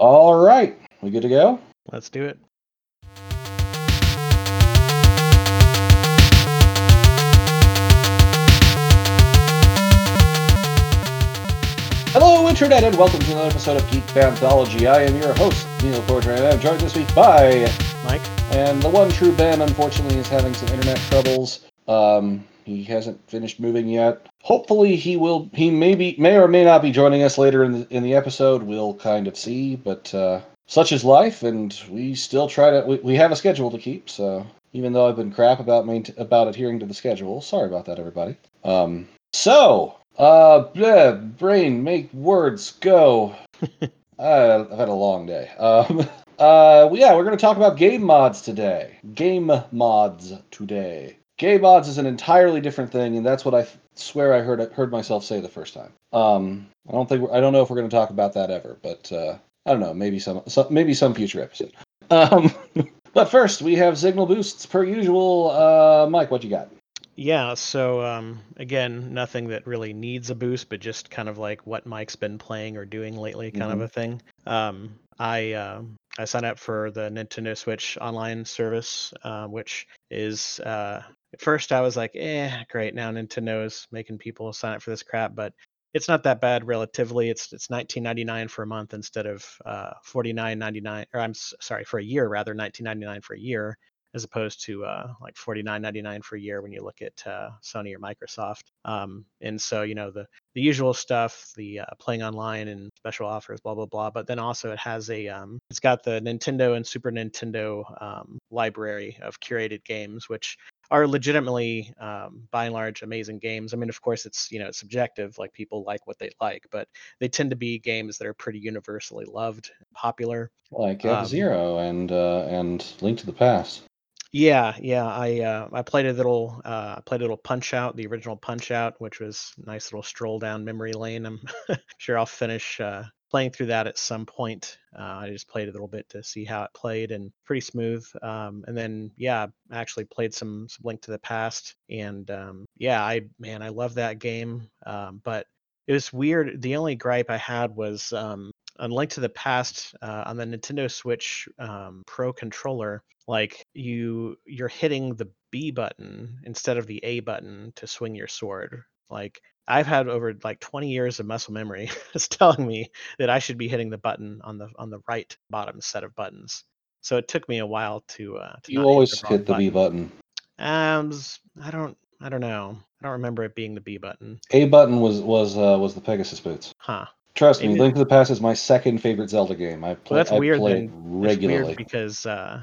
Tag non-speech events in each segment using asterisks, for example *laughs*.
All right, we good to go? Let's do it. Hello, Internet, and welcome to another episode of Geek Anthology. I am your host, Neil Porter, and I'm joined this week by Mike. And the one true Ben, unfortunately, is having some internet troubles. Um, he hasn't finished moving yet. Hopefully, he will. He may be, may or may not be joining us later in the in the episode. We'll kind of see, but uh, such is life, and we still try to. We, we have a schedule to keep, so even though I've been crap about main, about adhering to the schedule, sorry about that, everybody. Um, so uh, bleh, brain, make words go. *laughs* uh, I've had a long day. Um, *laughs* uh, yeah, we're going to talk about game mods today. Game mods today. Game mods is an entirely different thing, and that's what I swear I heard heard myself say the first time. Um, I don't think I don't know if we're going to talk about that ever, but uh, I don't know. Maybe some, some maybe some future episode. *laughs* Um, but first, we have signal boosts per usual. Uh, Mike, what you got? Yeah, so um, again, nothing that really needs a boost, but just kind of like what Mike's been playing or doing lately, kind Mhm. of a thing. Um, I um I signed up for the Nintendo Switch online service, uh, which is uh, at first I was like, eh, great. Now Nintendo's making people sign up for this crap, but it's not that bad relatively. It's it's 19.99 for a month instead of uh, 49.99, or I'm sorry, for a year rather, 19.99 for a year as opposed to uh, like forty nine ninety nine for a year when you look at uh, Sony or Microsoft. Um, and so you know the the usual stuff, the uh, playing online and special offers, blah blah blah. But then also it has a um, it's got the Nintendo and Super Nintendo um, library of curated games, which are legitimately um, by and large amazing games. I mean, of course, it's you know subjective, like people like what they like, but they tend to be games that are pretty universally loved, and popular. Like Um, F Zero and uh, and Link to the Past. Yeah, yeah. I uh, I played a little uh, I played a little Punch Out, the original Punch Out, which was a nice little stroll down memory lane. I'm *laughs* sure I'll finish uh, playing through that at some point. Uh, I just played a little bit to see how it played, and pretty smooth. Um, and then yeah, I actually played some, some Link to the Past, and um, yeah, I man, I love that game. Um, but it was weird. The only gripe I had was um, on Link to the Past uh, on the Nintendo Switch um, Pro controller like you you're hitting the B button instead of the A button to swing your sword. Like I've had over like 20 years of muscle memory *laughs* is telling me that I should be hitting the button on the on the right bottom set of buttons. So it took me a while to uh to You always hit the, hit the B button. Um I don't I don't know. I don't remember it being the B button. A button was was uh, was the Pegasus boots. Huh. Trust me, Link to the Past is my second favorite Zelda game. I play, Well, that's I weird play then. regularly. weird because uh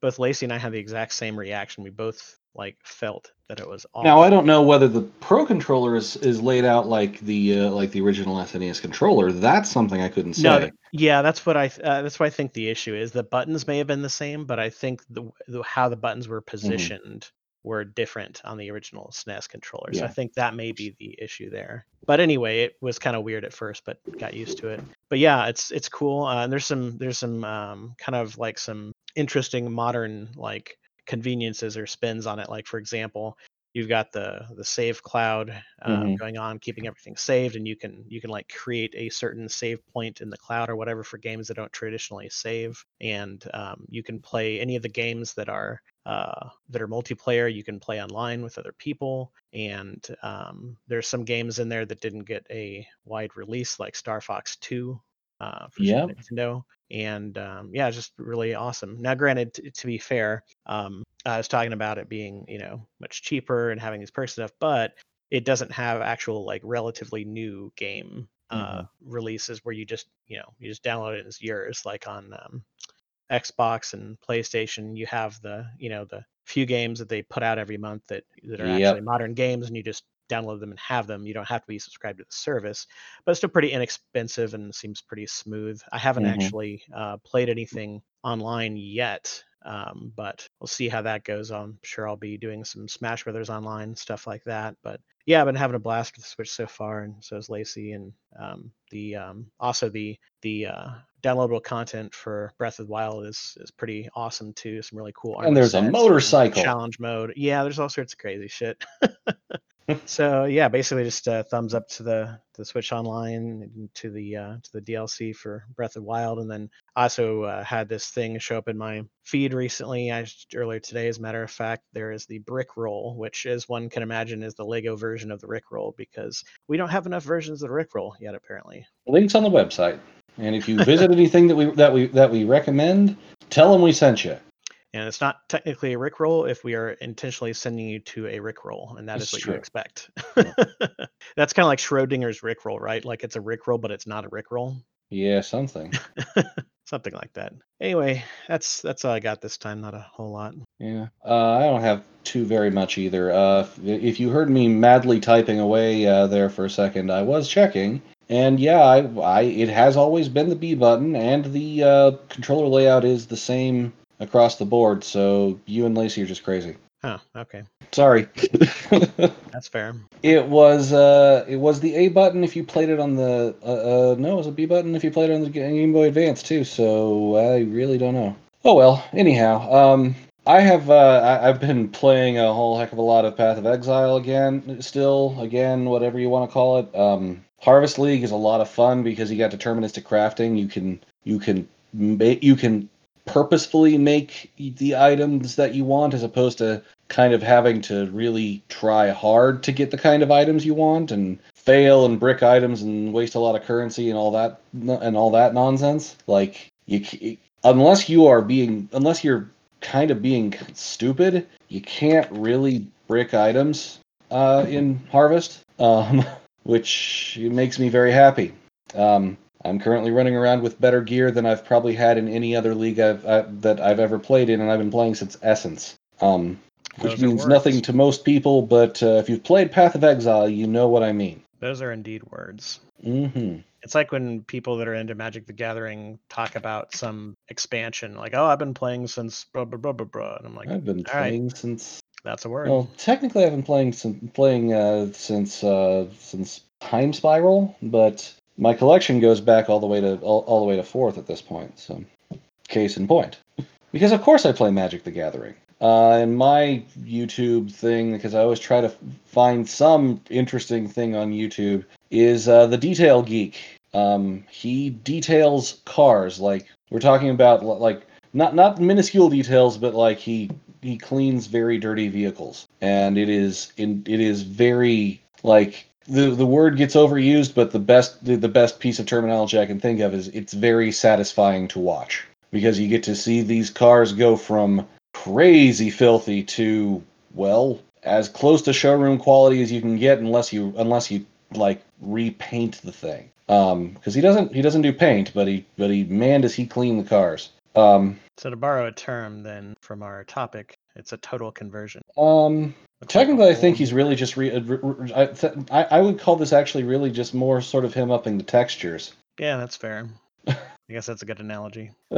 both Lacey and I had the exact same reaction. We both like felt that it was off. Now I don't know whether the Pro controller is, is laid out like the uh, like the original SNES controller. That's something I couldn't say. No, th- yeah, that's what I uh, that's what I think the issue is. The buttons may have been the same, but I think the, the how the buttons were Mm-hmm. positioned were different on the original SNES controller. So I think that may be the issue there. But anyway, it was kind of weird at first, but got used to it. But yeah, it's it's cool. Uh, and there's some there's some um, kind of like some interesting modern like conveniences or spins on it. Like for example, you've got the the save cloud um, Mhm. going on keeping everything saved and you can you can like create a certain save point in the cloud or whatever for games that don't traditionally save and um, you can play any of the games that are uh, that are multiplayer you can play online with other people and um, there's some games in there that didn't get a wide release like star fox 2 uh, for Yep. Nintendo. And um, yeah, just really awesome. Now, granted, t- to be fair, um, I was talking about it being you know much cheaper and having these perk stuff, but it doesn't have actual like relatively new game uh, releases where you just you know you just download it and it's yours. Like on um, Xbox and PlayStation, you have the you know the few games that they put out every month that that are Yep. actually modern games, and you just download them and have them. You don't have to be subscribed to the service, but it's still pretty inexpensive and seems pretty smooth. I haven't Mhm. actually uh, played anything online yet, um, but we'll see how that goes. I'm sure I'll be doing some Smash Brothers online stuff like that. But yeah, I've been having a blast with the Switch so far, and so is Lacey. And um, the um, also the the uh, downloadable content for Breath of the Wild is is pretty awesome too. Some really cool. And there's a motorcycle. challenge mode. Yeah, there's all sorts of crazy shit. *laughs* so yeah, basically just a thumbs up to the the Switch Online to the uh, to the DLC for Breath of Wild, and then also uh, had this thing show up in my feed recently. I earlier today, as a matter of fact, there is the Brick Roll, which, as one can imagine, is the Lego version of the Rick Roll because we don't have enough versions of the Rick Roll yet, apparently. Links on the website, and if you visit anything that we that we that we recommend, tell them we sent you. And it's not technically a Rickroll if we are intentionally sending you to a Rickroll, and that That's is what true. you expect. *laughs* That's kind of like Schrodinger's Rickroll, right? Like it's a Rickroll, but it's not a Rickroll. Yeah, something. *laughs* Something like that. Anyway, that's that's all I got this time. Not a whole lot. Yeah, uh, I don't have too very much either. Uh, if, if you heard me madly typing away uh, there for a second, I was checking, and yeah, I, I it has always been the B button, and the uh, controller layout is the same across the board. So you and Lacey are just crazy. Oh, okay. Sorry. *laughs* That's fair. it was uh, it was the A button if you played it on the uh, uh, no, it was a B button if you played it on the Game Boy Advance too. So I really don't know. Oh well. Anyhow, um, I have uh, I, I've been playing a whole heck of a lot of Path of Exile again. Still, again, whatever you want to call it. Um, Harvest League is a lot of fun because you got deterministic crafting. You can you can you can purposefully make the items that you want as opposed to kind of having to really try hard to get the kind of items you want and fail and brick items and waste a lot of currency and all that and all that nonsense. Like you unless you are being unless you're kind of being stupid you can't really brick items uh, in harvest um, *laughs* which makes me very happy. Um, I'm currently running around with better gear than I've probably had in any other league I've, I, that I've ever played in, and I've been playing since Essence. Um, which Those means nothing to most people, but uh, if you've played Path of Exile, you know what I mean. Those are indeed words. hmm It's like when people that are into Magic the Gathering talk about some expansion, like, "Oh, I've been playing since blah blah blah blah blah," and I'm like, I've been all right. playing since. "That's a word." Well, technically, I've been playing since playing uh, since uh, since Time Spiral, but my collection goes back all the way to all, all the way to fourth at this point. So, case in point, because of course I play Magic the Gathering. Uh, and my YouTube thing, because I always try to find some interesting thing on YouTube, is uh, the Detail Geek. Um, he details cars, like we're talking about, like not not minuscule details, but like he he cleans very dirty vehicles, and it is in it is very like the the word gets overused, but the best the, the best piece of terminology I can think of is it's very satisfying to watch because you get to see these cars go from crazy filthy to well as close to showroom quality as you can get unless you unless you like repaint the thing um because he doesn't he doesn't do paint but he but he man does he clean the cars um So to borrow a term then from our topic, it's a total conversion. um Looks like a Technically, I think he's really just re- uh, I, th- I would call this actually really just more sort of him upping the textures. Yeah, that's fair. I guess that's a good analogy. *laughs*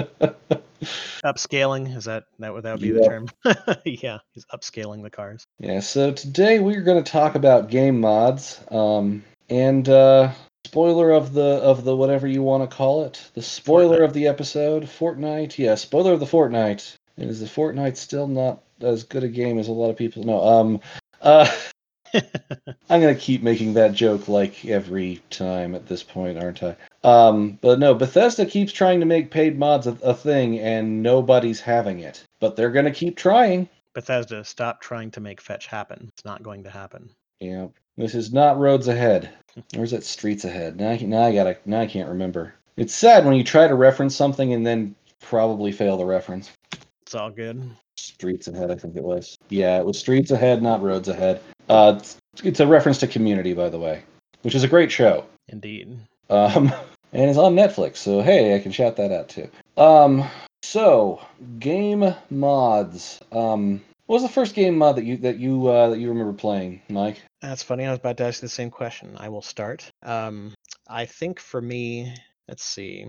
Upscaling is that that would that would be the term? *laughs* yeah, he's upscaling the cars. Yeah. So today we're going to talk about game mods. Um, and uh, spoiler of the of the whatever you want to call it, the spoiler Fortnite. of the episode, Fortnite. Yeah, spoiler of the Fortnite. And is the Fortnite still not as good a game as a lot of people know? Um, uh. *laughs* I'm gonna keep making that joke like every time at this point, aren't I? Um, but no, Bethesda keeps trying to make paid mods a, a thing, and nobody's having it. But they're gonna keep trying. Bethesda, stop trying to make fetch happen. It's not going to happen. Yeah, this is not roads ahead, or is it streets ahead? Now, now I gotta, now I can't remember. It's sad when you try to reference something and then probably fail the reference. It's all good. Streets ahead, I think it was. Yeah, it was streets ahead, not roads ahead. Uh, it's, it's a reference to Community, by the way, which is a great show. Indeed. Um, *laughs* and it's on Netflix, so hey, I can shout that out too. Um, so game mods. Um, what was the first game mod that you that you uh, that you remember playing, Mike? That's funny. I was about to ask you the same question. I will start. Um, I think for me, let's see.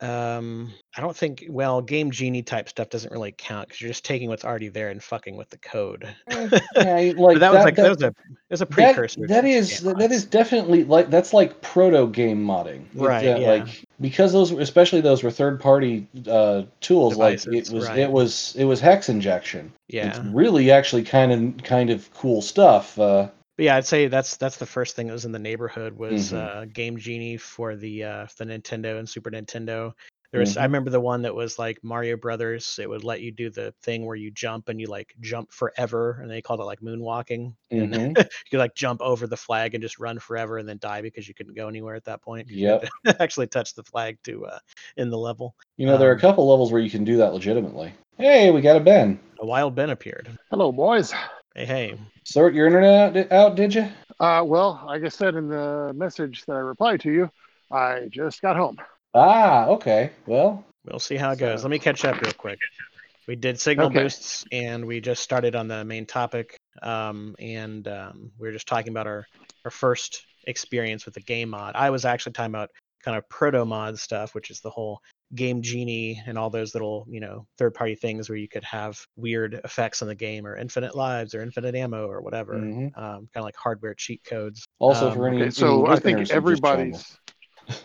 Um, I don't think well, game genie type stuff doesn't really count because you're just taking what's already there and fucking with the code. *laughs* Yeah, like but that, was like that, was a it was a precursor. that is that mods. is definitely like that's like proto game modding, Right, uh, yeah. Like because those, were- especially those were third party uh, tools. like it was right. it was it was hex injection. yeah. It's really actually kind of kind of cool stuff. Uh, but yeah, I'd say that's that's the first thing that was in the neighborhood was Mhm. uh, Game Genie for the uh, the Nintendo and Super Nintendo. There was I Mhm. remember the one that was like Mario Brothers. It would let you do the thing where you jump and you like jump forever, and they called it like moonwalking. And Mhm. *laughs* you could like jump over the flag and just run forever and then die because you couldn't go anywhere at that point. Yeah, *laughs* actually touch the flag to uh, in the level. You know, there are a Um, couple levels where you can do that legitimately. Hey, we got a Ben. A wild Ben appeared. Hello, boys. Hey, hey. Sort your internet out, out did you? Uh, well, like I said in the message that I replied to you, I just got home. Ah, okay. Well, We'll see how it goes. So- Let me catch up real quick. We did signal Okay. boosts, and we just started on the main topic. Um, and um, we were just talking about our our first experience with the game mod. I was actually talking about kind of proto mod stuff, which is the whole game genie and all those little you know third party things where you could have weird effects on the game or infinite lives or infinite ammo or whatever. mhm. Um, kind of like hardware cheat codes. also Um, for any, Okay, so any I think who just joined everybody's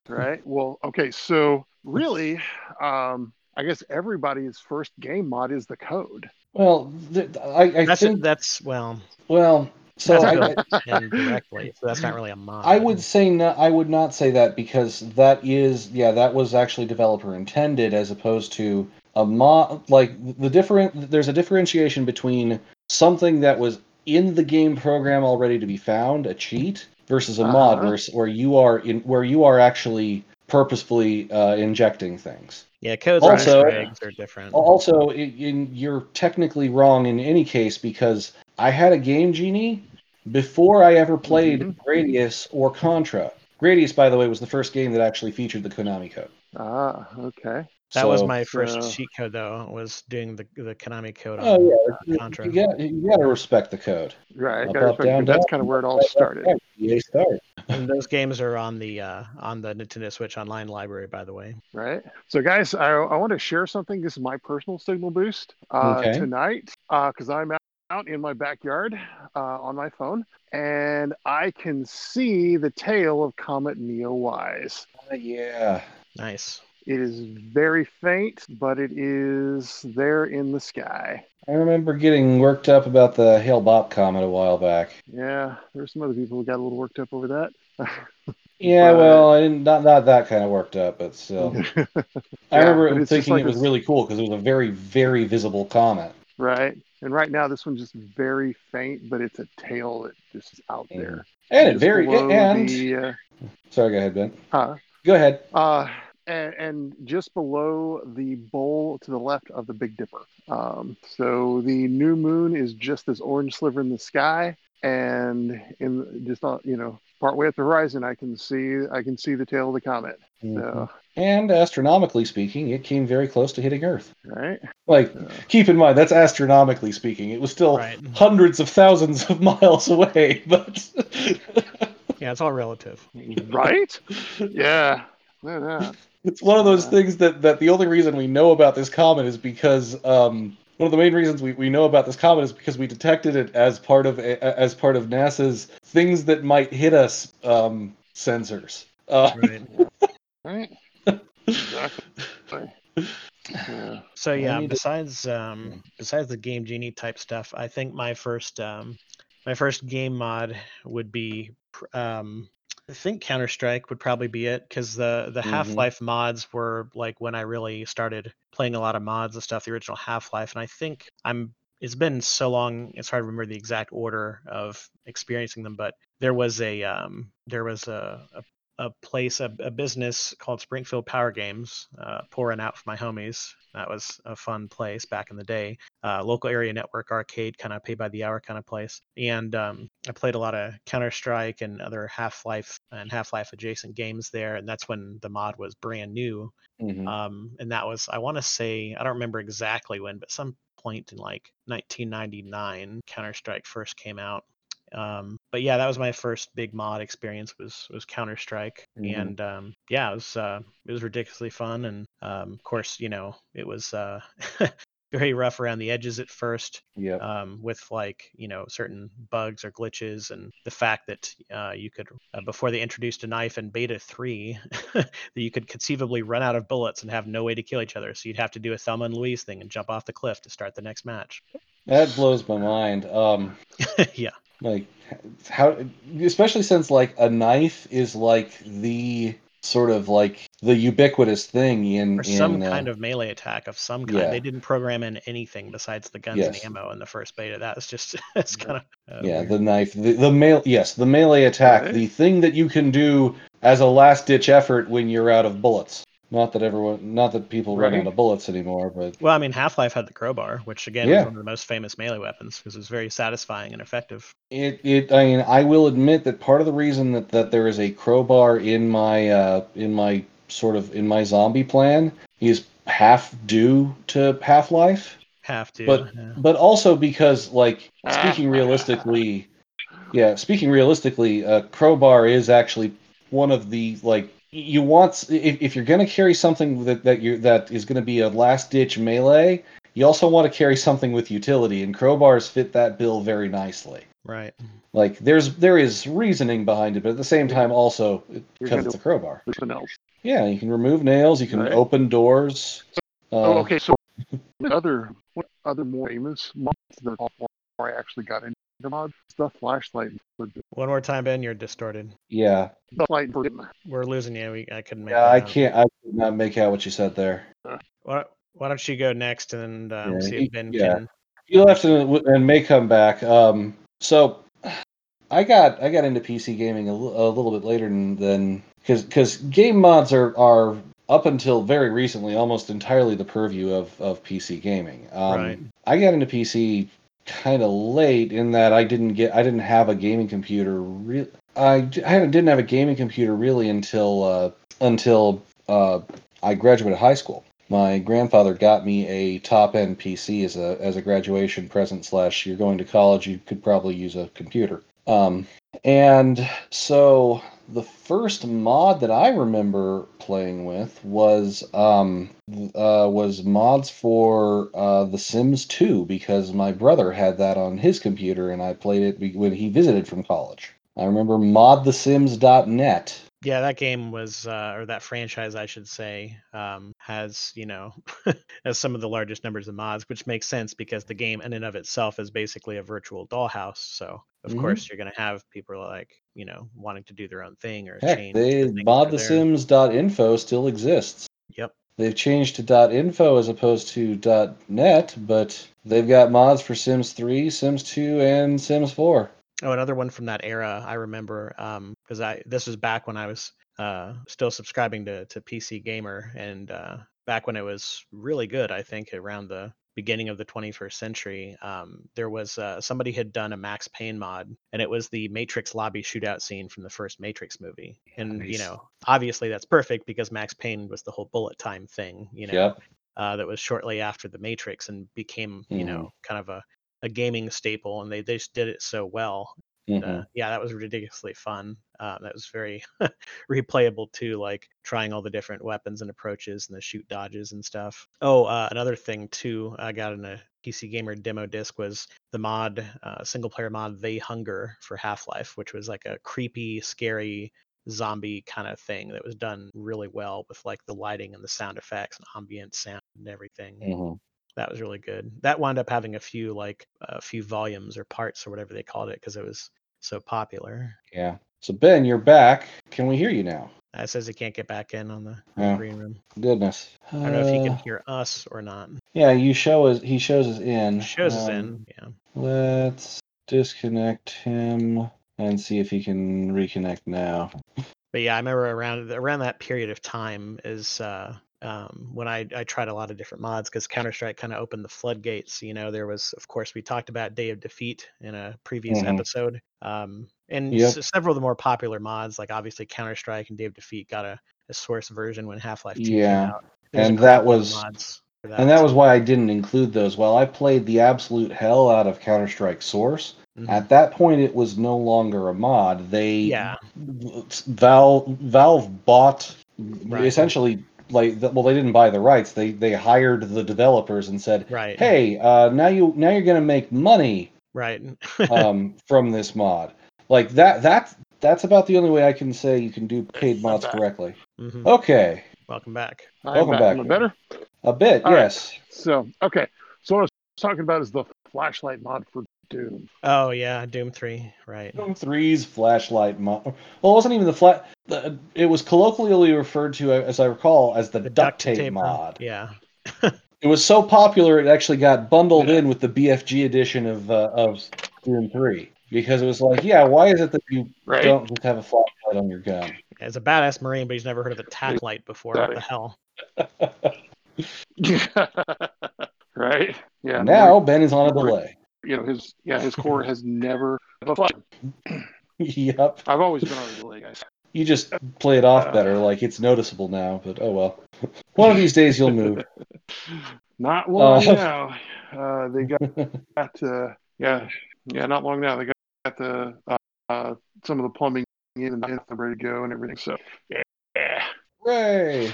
right. Well, okay, so really, um, I guess everybody's first game mod is the code. Well, th- I, I That's think. that's well, Well, so I, built I, in directly, so that's not really a mod. I would say no, I would not say that because that is yeah that was actually developer intended as opposed to a mod like the different there's a differentiation between something that was in the game program already to be found a cheat versus a mod Uh-huh. where where you are in where you are actually purposefully uh, injecting things. Yeah, codes Also- and eggs are different. Also, in, in, you're technically wrong in any case because I had a Game Genie before I ever played Mhm. Gradius or Contra. Gradius, by the way, was the first game that actually featured the Konami code. Ah, okay. That was my first so- cheat code though. Was doing the the Konami code on Oh yeah, uh, you, Contra. you got you got to respect the code. Right. Up, up, respect down. That's down, kind of where it all right, right, started. right. EA start. And those games are on the uh, on the Nintendo Switch Online library, by the way. Right. So, guys, I, I want to share something. This is my personal signal boost uh, Okay. tonight because I'm out, out in my backyard uh, on my phone and I can see the tail of Comet Neowise. Uh, yeah. Nice. It is very faint, but it is there in the sky. I remember getting worked up about the Hale-Bopp comet a while back. Yeah, there's some other people who got a little worked up over that. *laughs* Yeah, But- well, I didn't, not not that kind of worked up, but still. *laughs* I remember but it's just thinking like it was this- really cool because it was a very, very visible comet. right. And right now, this one's just very faint, but it's a tail that just is out Mhm. there. And it very and the, uh, sorry, go ahead, Ben. huh? Go ahead. Uh, and, and just below the bowl to the left of the Big Dipper. Um, so the new moon is just this orange sliver in the sky, and in just uh, you know partway up the horizon, I can see I can see the tail of the comet. So And astronomically speaking, it came very close to hitting Earth. right, Like, Uh, keep in mind that's astronomically speaking. It was still Right. hundreds of thousands of *laughs* miles away, but Yeah, it's all relative. right, *laughs* yeah, yeah, yeah. It's one of those Uh. things that that the only reason we know about this comet is because um, one of the main reasons we, we know about this comet is because we detected it as part of a- as part of NASA's things that might hit us um, sensors. Uh, Right. *laughs* right, exactly. Yeah. So yeah, we to- besides um besides the game genie type stuff, I think my first um my first game mod would be um I think Counter Strike would probably be it because the the Mhm. Half Life mods were like when I really started playing a lot of mods and stuff. The original Half Life, and I think I'm. It's been so long; it's hard to remember the exact order of experiencing them. But there was a um there was a, a a place, a, a business called Springfield Power Games, uh, pouring out for my homies. That was a fun place back in the day. Uh, local area network arcade, kind of pay by the hour kind of place. And um, I played a lot of Counter Strike and other Half Life and Half Life adjacent games there. And that's when the mod was brand new. mhm. Um, and that was, I want to say, I don't remember exactly when, but some point in like 1999, Counter Strike first came out. Um, but yeah, that was my first big mod experience was was Counter Strike, Mhm. and um, yeah, it was uh, it was ridiculously fun, and um, of course, you know, it was uh, *laughs* very rough around the edges at first Yep. um, with like you know certain bugs or glitches and the fact that uh, you could uh, before they introduced a knife in beta 3 *laughs* that you could conceivably run out of bullets and have no way to kill each other so you'd have to do a thelma and louise thing and jump off the cliff to start the next match That blows my mind. Um, *laughs* yeah Like how, especially since like a knife is like the sort of like the ubiquitous thing in or some in, uh, kind of melee attack of some kind. yeah. They didn't program in anything besides the guns Yes. and ammo in the first beta. That was just *laughs* it's kind of uh, yeah weird. the knife the, the mail yes the melee attack Right. the thing that you can do as a last ditch effort when you're out of bullets not that everyone not that people run Right. out of bullets anymore but Well, I mean, Half Life had the crowbar, which again Yeah. was one of the most famous melee weapons because it was very satisfying and effective. it, it i mean i will admit that part of the reason that, that there is a crowbar in my uh in my sort of in my zombie plan is half due to half-life Half to. But- yeah. but also because like speaking realistically yeah speaking realistically uh, crowbar is actually one of the like you want if, if you're going to carry something that that you that is going to be a last ditch melee you also want to carry something with utility and crowbars fit that bill very nicely Right. like there's there is reasoning behind it but at the same time also You're because it's a crowbar Something yeah you can remove nails you can Right. open doors uh, oh, okay. So other what other more famous mods that before I actually got into mods? The flashlight One more time, Ben. You're distorted. yeah the light for We're losing you. We, I couldn't make. yeah i out. can't i could not make out what you said there Why, why don't you go next and um, Yeah, see if Ben yeah. can? You left and, and may come back. Um, so I got I got into PC gaming a, a little bit later than- than because because game mods are are up until very recently almost entirely the purview of of PC gaming. Um, Right. I got into PC kind of late in that I didn't get I didn't have a gaming computer. Re- I, hadn't- didn't have a gaming computer really until uh, until uh, I graduated high school. My grandfather got me a top end PC as a as a graduation present. Slash, you're going to college, you could probably use a computer. Um, and so the first mod that I remember playing with was um, uh, was mods for uh, The Sims 2 because my brother had that on his computer and I played it when he visited from college. I remember modthesims.net. Yeah, that game was, uh, or that franchise, I should say, um, has you know, *laughs* has some of the largest numbers of mods, which makes sense because the game in and of itself is basically a virtual dollhouse. So of Mhm. course you're going to have people like you know wanting to do their own thing or Heck, change. they the things that are there. modthesims.info still exists. Yep. They've changed to .info as opposed to .net, but they've got mods for Sims 3, Sims 2, and Sims 4. Oh, another one from that era I remember because I this was back when I was uh, still subscribing to to PC Gamer and uh, back when it was really good. I think around the beginning of the 21st century, um, there was uh, somebody had done a Max Payne mod, and it was the Matrix lobby shootout scene from the first Matrix movie. And you know, obviously that's perfect because Max Payne was the whole bullet time thing. You know, Yep. uh, that was shortly after the Matrix and became you know kind of a a gaming staple, and they, they just did it so well Mhm. uh, yeah, that was ridiculously fun. Uh, that was very *laughs* replayable too, like trying all the different weapons and approaches and the shoot dodges and stuff. Oh, uh, another thing too, I got in a PC Gamer demo disc was the mod, uh, single player mod They Hunger for Half Life, which was like a creepy, scary zombie kind of thing that was done really well with like the lighting and the sound effects and ambient sound and everything Mhm. That was really good. That wound up having a few like a few volumes or parts or whatever they called it because it was so popular. Yeah. So, Ben, you're back. Can we hear you now? That says he can't get back in on the, Yeah. green room. Goodness. I don't know if he can Uh, hear us or not. Yeah, you show us. He shows us in. Shows us Um, in. Yeah. Let's disconnect him and see if he can reconnect now. But yeah, I remember around around that period of time is uh, um, when I, I tried a lot of different mods because Counter Strike kind of opened the floodgates. You know, there was of course we talked about Day of Defeat in a previous Mhm. episode, um, and Yep. s- several of the more popular mods like obviously Counter Strike and Day of Defeat got a, a source version when Half Life Two came out. There's and that was- mods for And that was why I didn't include those. While I played the absolute hell out of Counter Strike Source, Mhm. at that point it was no longer a mod. They Yeah. Valve Valve bought Right. essentially like the- well they didn't buy the rights. They they hired the developers and said, right, "Hey, uh, now you now you're going to make money right. *laughs* um, from this mod." Like that that that's about the only way I can say you can do paid Not mods bad. correctly. Mhm. Okay, Welcome back. I'm Welcome back, Am I Ben. better? a bit, All right. yes. So, okay. So what I was talking about is the flashlight mod for Doom. Oh yeah, Doom Three, right? Doom 3's flashlight mod. Well, it wasn't even the flat. The, it was colloquially referred to, as I recall, as the, The duct tape taper. mod. Yeah. *laughs* It was so popular it actually got bundled Yeah. in with the BFG edition of uh, of Doom 3 because it was like, yeah, why is it that you Right. don't just have a flashlight on your gun? As a badass marine, but he's never heard of a tack light before. What the hell? *laughs* right. Yeah. now Ben is on a delay. You know his yeah his core *laughs* has never. yep. *laughs* I've always been on the delay, guys. You just play it off Uh. better, like it's noticeable now. But oh well. *laughs* One of these days you'll move. Not long Uh. now. Uh, they got got uh, yeah yeah not long now they got, got the uh, uh, some of the plumbing in and they're ready to go and everything. So yeah. Hooray!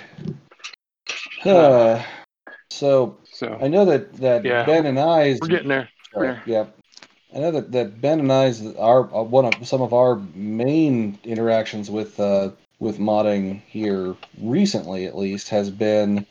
Uh, so So I know that that Yeah. Ben and I I's we're getting there. Right, Yeah. I know that, that Ben and I's are uh, one of some of our main interactions with uh, with modding here recently, at least, has been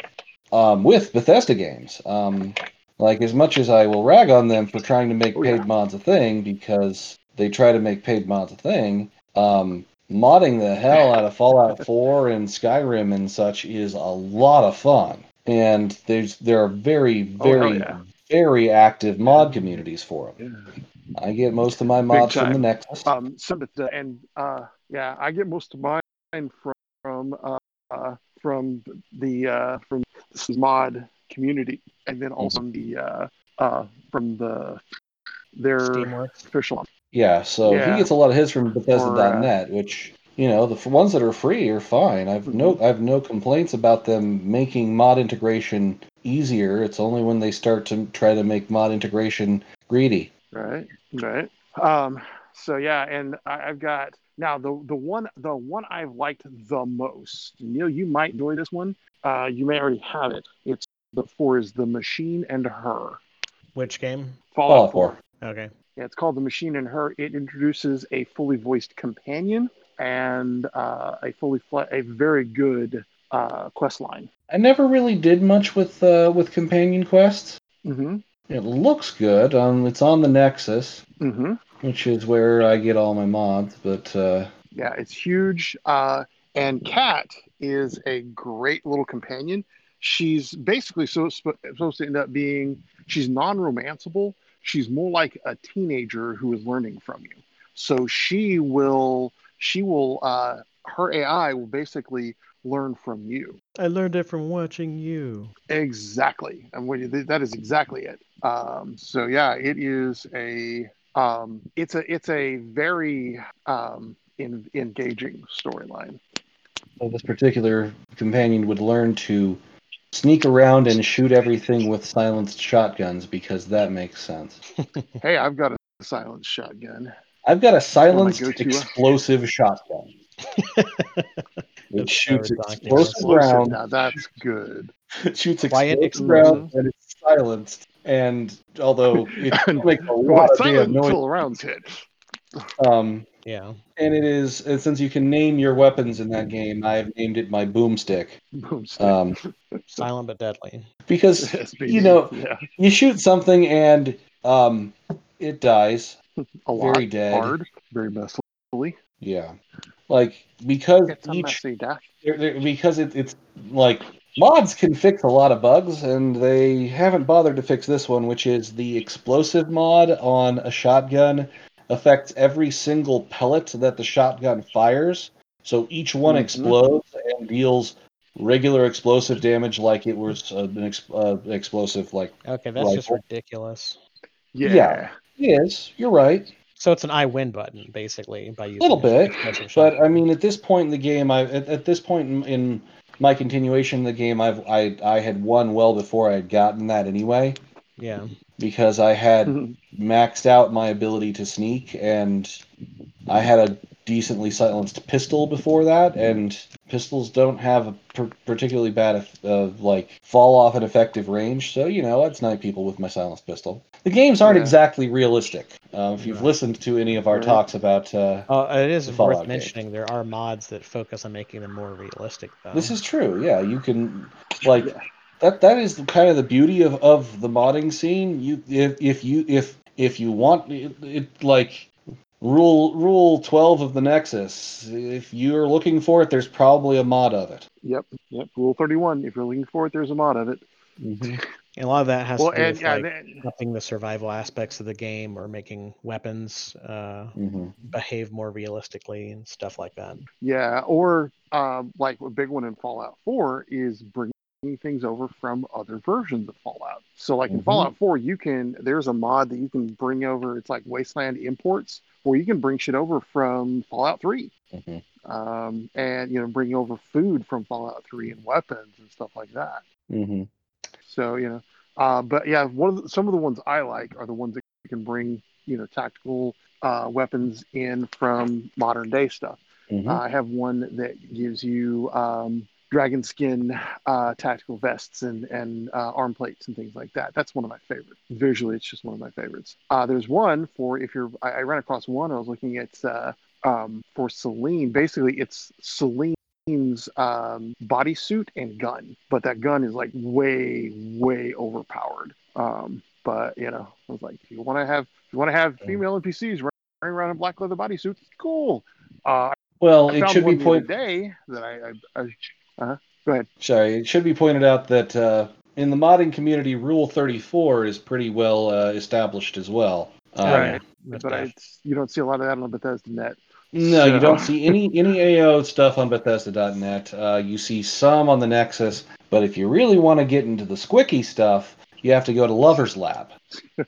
um, with Bethesda games. Um, like as much as I will rag on them for trying to make Oh, paid yeah. mods a thing because they try to make paid mods a thing. Um, modding the hell out of Fallout *laughs* 4 and Skyrim and such is a lot of fun. And there's there are very Oh, very yeah. Very active mod communities for them. Yeah. I get most of my mods from the time. Nexus. Um, some of the, and uh, yeah, I get most of mine from from uh, uh, from the uh, from this mod community, and then also the uh, uh, from the their Steamworks. official. yeah, so yeah. he gets a lot of his from Or, uh, Bethesda.net, which you know the f- ones that are free are fine. I've no Mm-hmm. I have no complaints about them making mod integration easier. It's only when they start to try to make mod integration greedy. Right, right. Um, so yeah, and I, I've got now the the one the one I've liked the most. Neil, you might enjoy this one. Uh, you may already have it. It's the four is the machine and her. Which game? Fallout, Fallout 4. Okay. Yeah, it's called The Machine and Her. It introduces a fully voiced companion and uh, a fully fle- a very good uh, quest line. I never really did much with uh, with companion quests. Mm-hmm. It looks good. Um, it's on the Nexus, Mm-hmm. which is where I get all my mods. But uh, Yeah, it's huge. Uh, and Kat is a great little companion. She's basically so sp- supposed to end up being. She's non-romanceable. She's more like a teenager who is learning from you. So she will. She will. Uh, her AI will basically learn from you. I learned it from watching you. Exactly. And when you, that is exactly it. Um, so yeah, it is a um, it's a it's a very um, in, engaging storyline. So this particular companion would learn to sneak around and shoot everything with silenced shotguns because that makes sense. *laughs* Hey, I've got a silenced shotgun. I've got a silenced go-to, explosive shotgun. *laughs* It shoots explosive Explosive. rounds. Now that's good. *laughs* It shoots Quiet explosive explosion. rounds and it's silenced. And although *laughs* it And makes a Well, lot of damn noise, until rounds hit. um, Yeah. and it is and since you can name your weapons in that game, I've named it my boomstick. Boomstick. Um, Silent but deadly. because you know, yeah, you shoot something and um, it dies. *laughs* a lot very dead. hard, very messily. Yeah, like because It's each messy death. they're, they're- because it, it's like mods can fix a lot of bugs, and they haven't bothered to fix this one, which is the explosive mod on a shotgun affects every single pellet that the shotgun fires. So each one Mhm. explodes and deals regular explosive damage like it was uh, an ex- uh, explosive. Like Okay, that's just ridiculous. Yeah. Yeah. It is, you're right. So it's an I win button, basically, by using a Little bit, But. I mean, at this point in the game, I at, at this point in, in my continuation of the game, I've I I had won well before I had gotten that anyway yeah. because I had *laughs* maxed out my ability to sneak and I had a decently silenced pistol before that, and pistols don't have a per- particularly bad uh, like fall off an effective range. So you know, I'd snipe people with my silenced pistol. The games aren't Yeah. exactly realistic. Um, if you've Right. listened to any of our Right. talks about uh, Oh, it is The worth Fallout games. mentioning there are mods that focus on making them more realistic, though. This is true. Yeah, you can like Yeah. that. That is kind of the beauty of, of the modding scene. You if if you if if you want it, it like rule rule 12 of the nexus if you're looking for it there's probably a mod of it Yep, yep. Rule thirty-one. If you're looking for it, there's a mod of it. And a lot of that has Well, to do and with yeah, like, then- upping the survival aspects of the game or making weapons uh, Mhm. behave more realistically and stuff like that. yeah. Or um, like a big one in Fallout Four is bringing things over from other versions of Fallout. So, like in Mhm. Fallout Four, you can there's a mod that you can bring over. It's like Wasteland imports, where you can bring shit over from Fallout Three. Mhm. um, and you know bring over food from Fallout 3 and weapons and stuff like that. Mhm. So you know, uh, but yeah, one of the, some of the ones I like are the ones that can bring you know tactical uh, weapons in from modern day stuff. Mhm. Uh, I have one that gives you um, dragon skin uh, tactical vests and and uh, arm plates and things like that. That's one of my favorites. Visually, it's just one of my favorites. Uh, there's one for if you're. I, I ran across one. I was looking at uh, um, for Selene. Basically, it's Selene's um, bodysuit and gun, but that gun is like way way overpowered. Um, but you know, I was like, if you want to have if you want to have female NPCs running around in black leather bodysuits, cool. Uh, well I it should be one the other point day that I, I, I uh go ahead. sorry it should be pointed out that uh, in the modding community rule 34 is pretty well uh, established as well Um, Right. Most but I, you don't see a lot of that on Bethesda Net. No, you don't see any any AO stuff on Bethesda.net. Uh, you see some on the Nexus, but if you really want to get into the squicky stuff, you have to go to LoversLab. *laughs*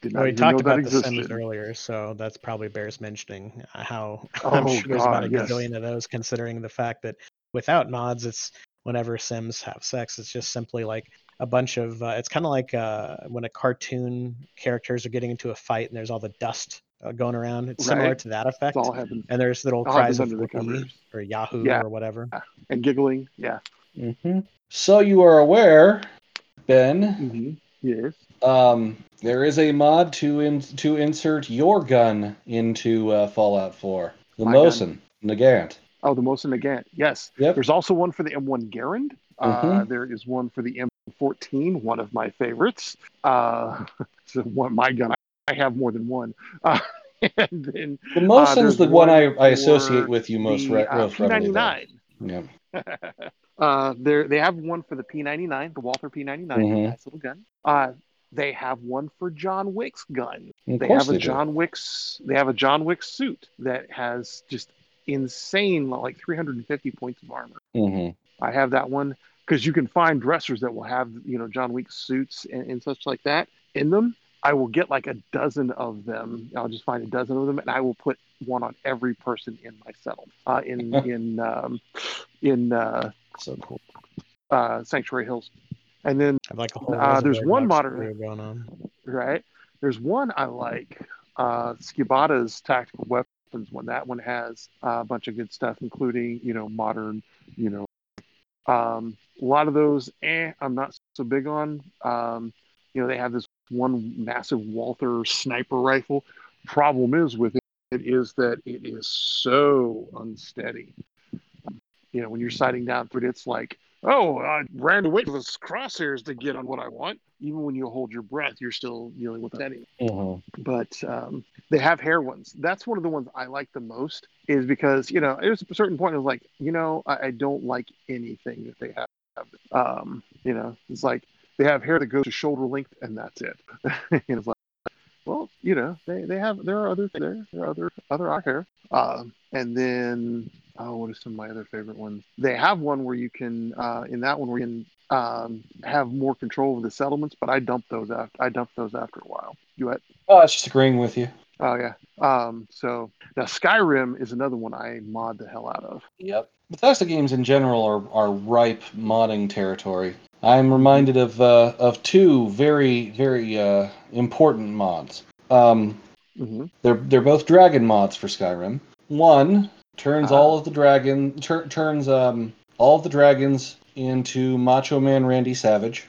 Did Well, we talked about the Sims earlier, so that's probably bears mentioning uh, how Oh, I'm sure there's about a God, yes. gazillion of those, considering the fact that without mods, it's whenever Sims have sex, it's just simply like a bunch of. Uh, it's kind of like uh, when a cartoon characters are getting into a fight and there's all the dust uh, going around. It's similar to that effect. It's all happens and there's little all cries happens of under the "Whoopee" covers. or Yahoo Yeah. or whatever. and giggling. Yeah. hmm So you are aware, Ben, Mm-hmm. Yes. um, there is a mod to in, to insert your gun into uh, Fallout 4. The My gun. Mosin, Nagant. Oh, the Mosin Nagant. Yes. Yep. There's also one for the M1 Garand. Uh, Mhm. there is one for the M14, one of my favorites. Uh, *laughs* so one, my gun. I, have more than one. *laughs* Uh, and then The Mosin's there's the one I, one I associate with you most, the re- uh, most readily. P99. Yeah. *laughs* uh, they have one for the P99, the Walther P99, Mhm. nice little gun. Uh, they have one for John Wick's gun. Of they have a they do. John Wick's. They have a John Wick suit that has just insane, like 350 points of armor. Mhm. I have that one because you can find dressers that will have you know John Wick suits and, and such like that in them. I will get like a dozen of them. I'll just find a dozen of them, and I will put one on every person in my settlement. Uh, in *laughs* in um, in uh, So cool. uh, Sanctuary Hills, and then like a whole. Uh, there's one Dogs modern- going on. right there's one I like. Uh, Skibata's tactical weapons one. That one has a bunch of good stuff, including you know modern, you know, um, a lot of those. Eh, I'm not so big on. Um, you know, they have this one massive Walther sniper rifle. Problem is with it, it is that it is so unsteady. You know, when you're sighting down through it, it's like, oh, I ran away with those crosshairs to get on what I want. Even when you hold your breath, you're still dealing with steady Mhm. but um, they have hair ones. That's one of the ones I like the most, is because you know there's a certain point I was like, you know, I, I don't like anything that they have. Um, you know, it's like they have hair that goes to shoulder length, and that's it. *laughs* and it's like, well, you know, they, they have there are other there, there are other other art hair. Um, and then oh, what are some of my other favorite ones? They have one where you can uh, in that one where you can um, have more control of the settlements, but I dumped those after I dumped those after a while. You what? Oh, I was just agreeing with you. Oh yeah. Um, so now Skyrim is another one I mod the hell out of. Yep. Bethesda games in general are, are ripe modding territory. I'm reminded of uh, of two very very uh, important mods. Um, hmm they're they're both dragon mods for Skyrim. One turns Ah. all of the dragon tur- turns um, all of the dragons into Macho Man Randy Savage,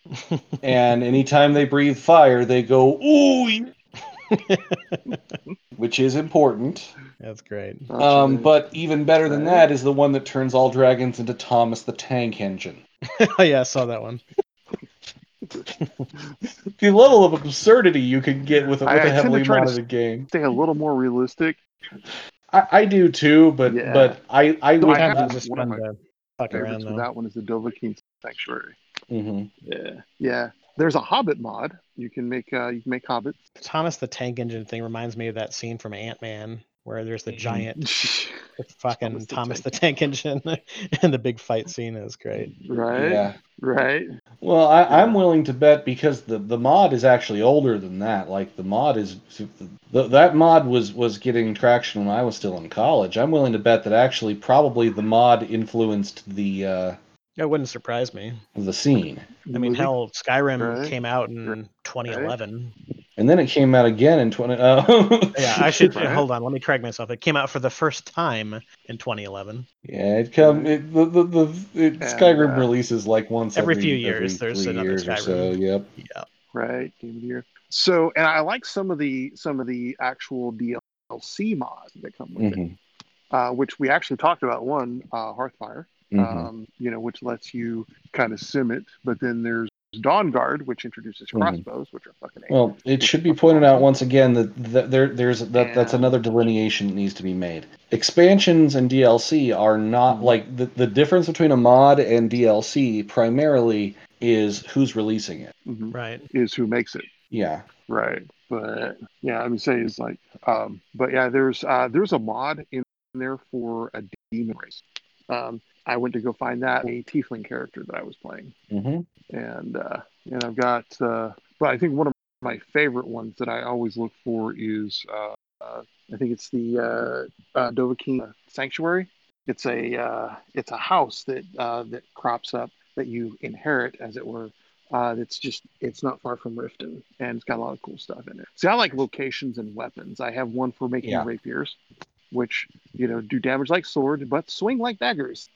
*laughs* and anytime they breathe fire, they go ooh, *laughs* which is important. That's great. Um, but even better than that is the one that turns all dragons into Thomas the Tank Engine. *laughs* oh yeah, I saw that one. *laughs* the level of absurdity you can get with a, with I- I a tend to heavily to modded game. Stay a little more realistic. I, I do too, but Yeah. but I I So would I have of just one of fun my fuck around Favorites for though. that one is the Dovahkiin Sanctuary. Mhm. Yeah, yeah. There's a Hobbit mod. You can make uh, you can make hobbits. Thomas the Tank Engine thing reminds me of that scene from Ant Man where there's the Mhm. giant *laughs* fucking Thomas the Tank Engine *laughs* and the big fight scene is great. Right. Yeah. right. Well, I, Yeah. I'm willing to bet because the, the mod is actually older than that. Like the mod is the, that mod was was getting traction when I was still in college. I'm willing to bet that actually probably the mod influenced the uh, It wouldn't surprise me. the scene, I mean, hell, Skyrim Right. came out in 2011. and then it came out again in 20. Uh, *laughs* Yeah, I should Right. hold on. Let me correct myself. It came out for the first time in 2011. yeah, it come it, the the, the it, And, Skyrim uh, releases like once every every, few years, every there's three another years or so. Skyrim. Yep. Yeah. right game of the year. So, and I like some of the some of the actual DLC mods that come with it, Mhm. uh, which we actually talked about. One, uh, Hearthfire, Mhm. um, you know, which lets you kind of sim it. But then there's Dawnguard, which introduces Mhm. crossbows, which are fucking. Well, it should be pointed out once again that, that there there's that that's another delineation that needs to be made. Expansions and DLC are not Mhm. like the, the difference between a mod and DLC primarily is who's releasing it. Mhm. Right. is who makes it. Yeah. Right. But yeah, I mean, say is like, um, but yeah, there's uh, there's a mod in there for a demon race. Um, I went to go find that a tiefling character that I was playing, hmm and uh, and I've got, uh, but I think one of my favorite ones that I always look for is, uh, uh, I think it's the uh, uh, Dovahkiin Sanctuary. It's a uh, it's a house that uh, that crops up that you inherit, as it were. Uh, it's just it's not far from Riften, and it's got a lot of cool stuff in it. See, I like locations and weapons. I have one for making Yeah. rapiers, which you know do damage like sword, but swing like daggers.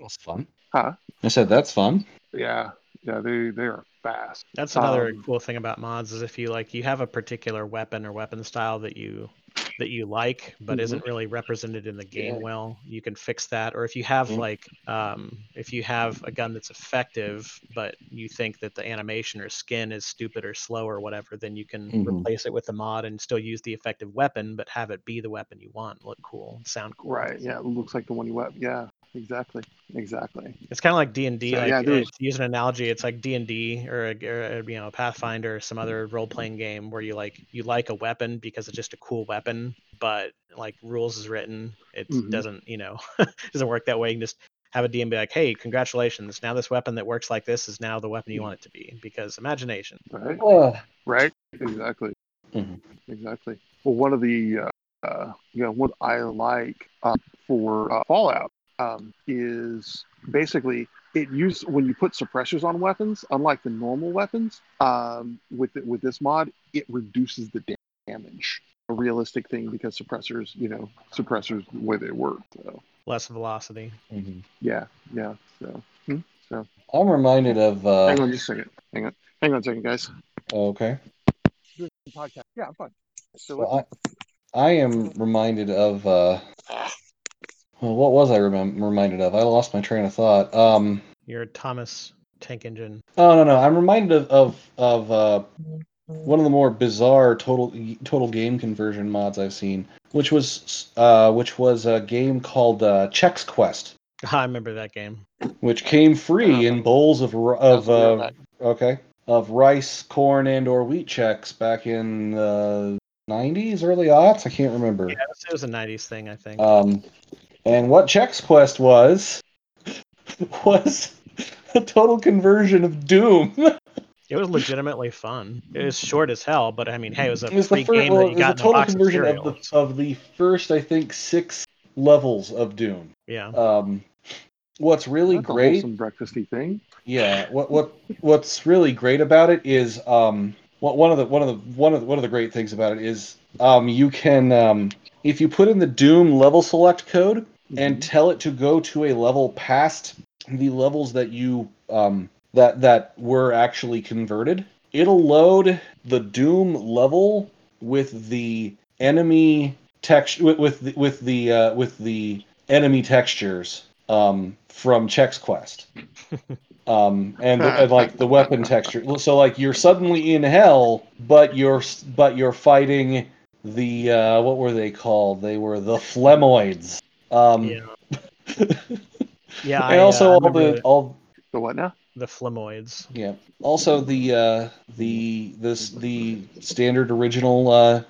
That's fun. Huh? I said that's fun. Yeah, yeah, they they are fast. That's another Um, cool thing about mods is if you like you have a particular weapon or weapon style that you that you like but Mhm. isn't really represented in the game Yeah. well, you can fix that. Or if you have Mhm. like um, if you have a gun that's effective but you think that the animation or skin is stupid or slow or whatever, then you can Mhm. replace it with a mod and still use the effective weapon but have it be the weapon you want, look cool, sound cool. Right. Yeah, it looks like the one you web. Yeah, exactly, exactly. It's kind of like D and D. So, Like yeah, to use an analogy, it's like D and D or, a- or you know Pathfinder or some other role playing game where you like you like a weapon because it's just a cool weapon, but like rules is written, it Mhm. doesn't you know *laughs* doesn't work that way. You can just have a DM be like, hey, congratulations! Now this weapon that works like this is now the weapon you want it to be because imagination. Right. Ugh. Right. Exactly. Mhm. Exactly. Well, one of the uh, uh, you know what I like uh, for uh, Fallout um, is basically it use when you put suppressors on weapons, unlike the normal weapons. Um, with it, with this mod, it reduces the damage. A realistic thing because suppressors, you know, suppressors the way they work. So Less velocity. Mhm. yeah, yeah. So hmm? so I'm reminded of. Uh, hang on just a second. Hang on. Hang on a second, guys. okay. Podcast. Yeah, I'm fine. So Well, I, I am reminded of. Uh, well, what was I remem- reminded of? I lost my train of thought. Um, Your Thomas Tank Engine. oh no, no, I'm reminded of of, of uh, one of the more bizarre total total game conversion mods I've seen, which was uh, which was a game called uh, Chex Quest, *laughs* I remember that game. which came free in bowls of of uh, okay of rice, corn, and or wheat Chex back in the 90s, early aughts. I can't remember. Yeah, it was- it was a '90s thing, I think. Um, and what Chex Quest was *laughs* was a total conversion of Doom. *laughs* It was legitimately fun. It was short as hell, but I mean, hey, it was a It was free first, game well, that it you was a got in a total box of conversion of cereal. the of the first, I think, six levels of Doom. Yeah. Um, what's really that's great, wholesome breakfasty thing. yeah. What what what's really great about it is um, what one of the one of the one of the, one of the great things about it is um, you can um, if you put in the Doom level select code and tell it to go to a level past the levels that you um, that that were actually converted it'll load the doom level with the enemy text with with the, with the uh, with the enemy textures um, from Chex Quest *laughs* Um, and, *laughs* and like the weapon texture. So like you're suddenly in hell, but you're but you're fighting the uh, what were they called? They were the Flemoids. Um, Yeah. *laughs* Yeah, and I, also uh, all remember the all The what now? the Flemoids. Yeah. Also the uh the this the standard original uh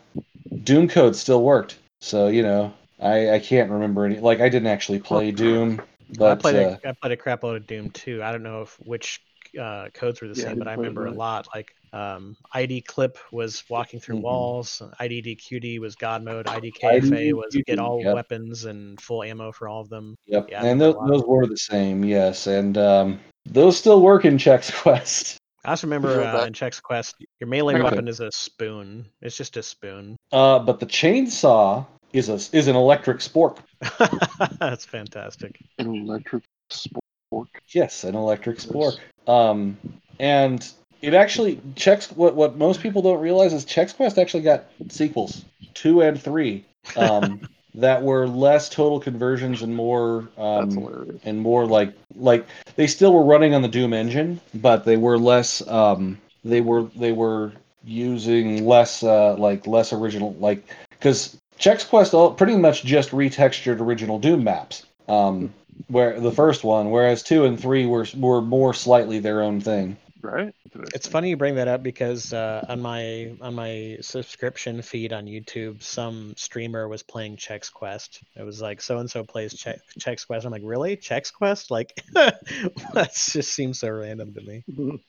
Doom code still worked. So, you know, I I can't remember any like I didn't actually play Doom, but I played uh, a, I played a crap load of Doom too. I don't know if which uh, codes were the Yeah, same, but I remember a lot. Like um, IDCLIP was walking through Mhm. walls. IDDQD was God mode. IDKFA was get all yep. weapons and full ammo for all of them. yep. yeah, and those, those were the same, yes. And um those still work in Chex *laughs* Quest. I also remember uh, in Chex Quest, your melee weapon is a spoon. It's just a spoon. Uh but the chainsaw is a is an electric spork. *laughs* That's fantastic. An electric spork. Yes, an electric spork. Um, and it actually checks what what most people don't realize is Chex Quest actually got sequels two and three um, *laughs* that were less total conversions and more um, and more like like they still were running on the Doom engine, but they were less um, they were they were using less uh, like less original like because Chex Quest all, pretty much just retextured original Doom maps. Um, where the first one, whereas two and three were were more slightly their own thing. Right? It's funny you bring that up because uh, on my on my subscription feed on YouTube, some streamer was playing Chex Quest. It was like so and so plays che- Chex Quest. I'm like, really, Chex Quest? Like, *laughs* that just seems so random to me. *laughs*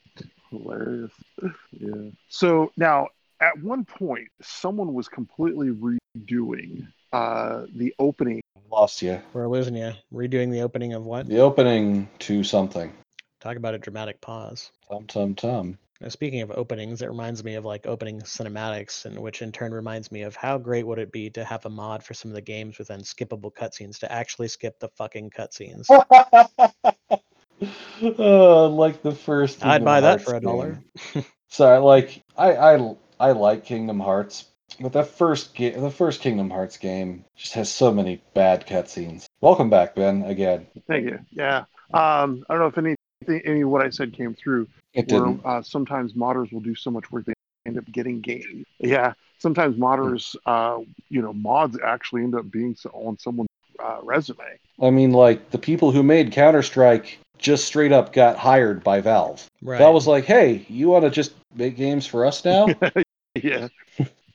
Hilarious. Yeah. So now, at one point, someone was completely redoing uh, the opening. Lost you. We're losing you. Redoing the opening of what? The opening to something. Talk about a dramatic pause. Tum tum tum. Now, speaking of openings, it reminds me of like opening cinematics, and which in turn reminds me of how great would it be to have a mod for some of the games with unskippable cutscenes to actually skip the fucking cutscenes. *laughs* uh, like the first. I'd Kingdom buy that for a dollar. game. *laughs* Sorry, like I, I I like Kingdom Hearts, but that first ga- the first Kingdom Hearts game just has so many bad cutscenes. Welcome back, Ben. Again, Thank you. Yeah. Um, I don't know if any any of what I said came through. it Where didn't. uh, sometimes modders will do so much work they end up getting game. Yeah. Sometimes modders, uh, you know, mods actually end up being so- on someone's uh, resume. I mean, like the people who made Counter Strike just straight up got hired by Valve. Right. Valve was like, "Hey, you want to just make games for us now? *laughs* Yeah.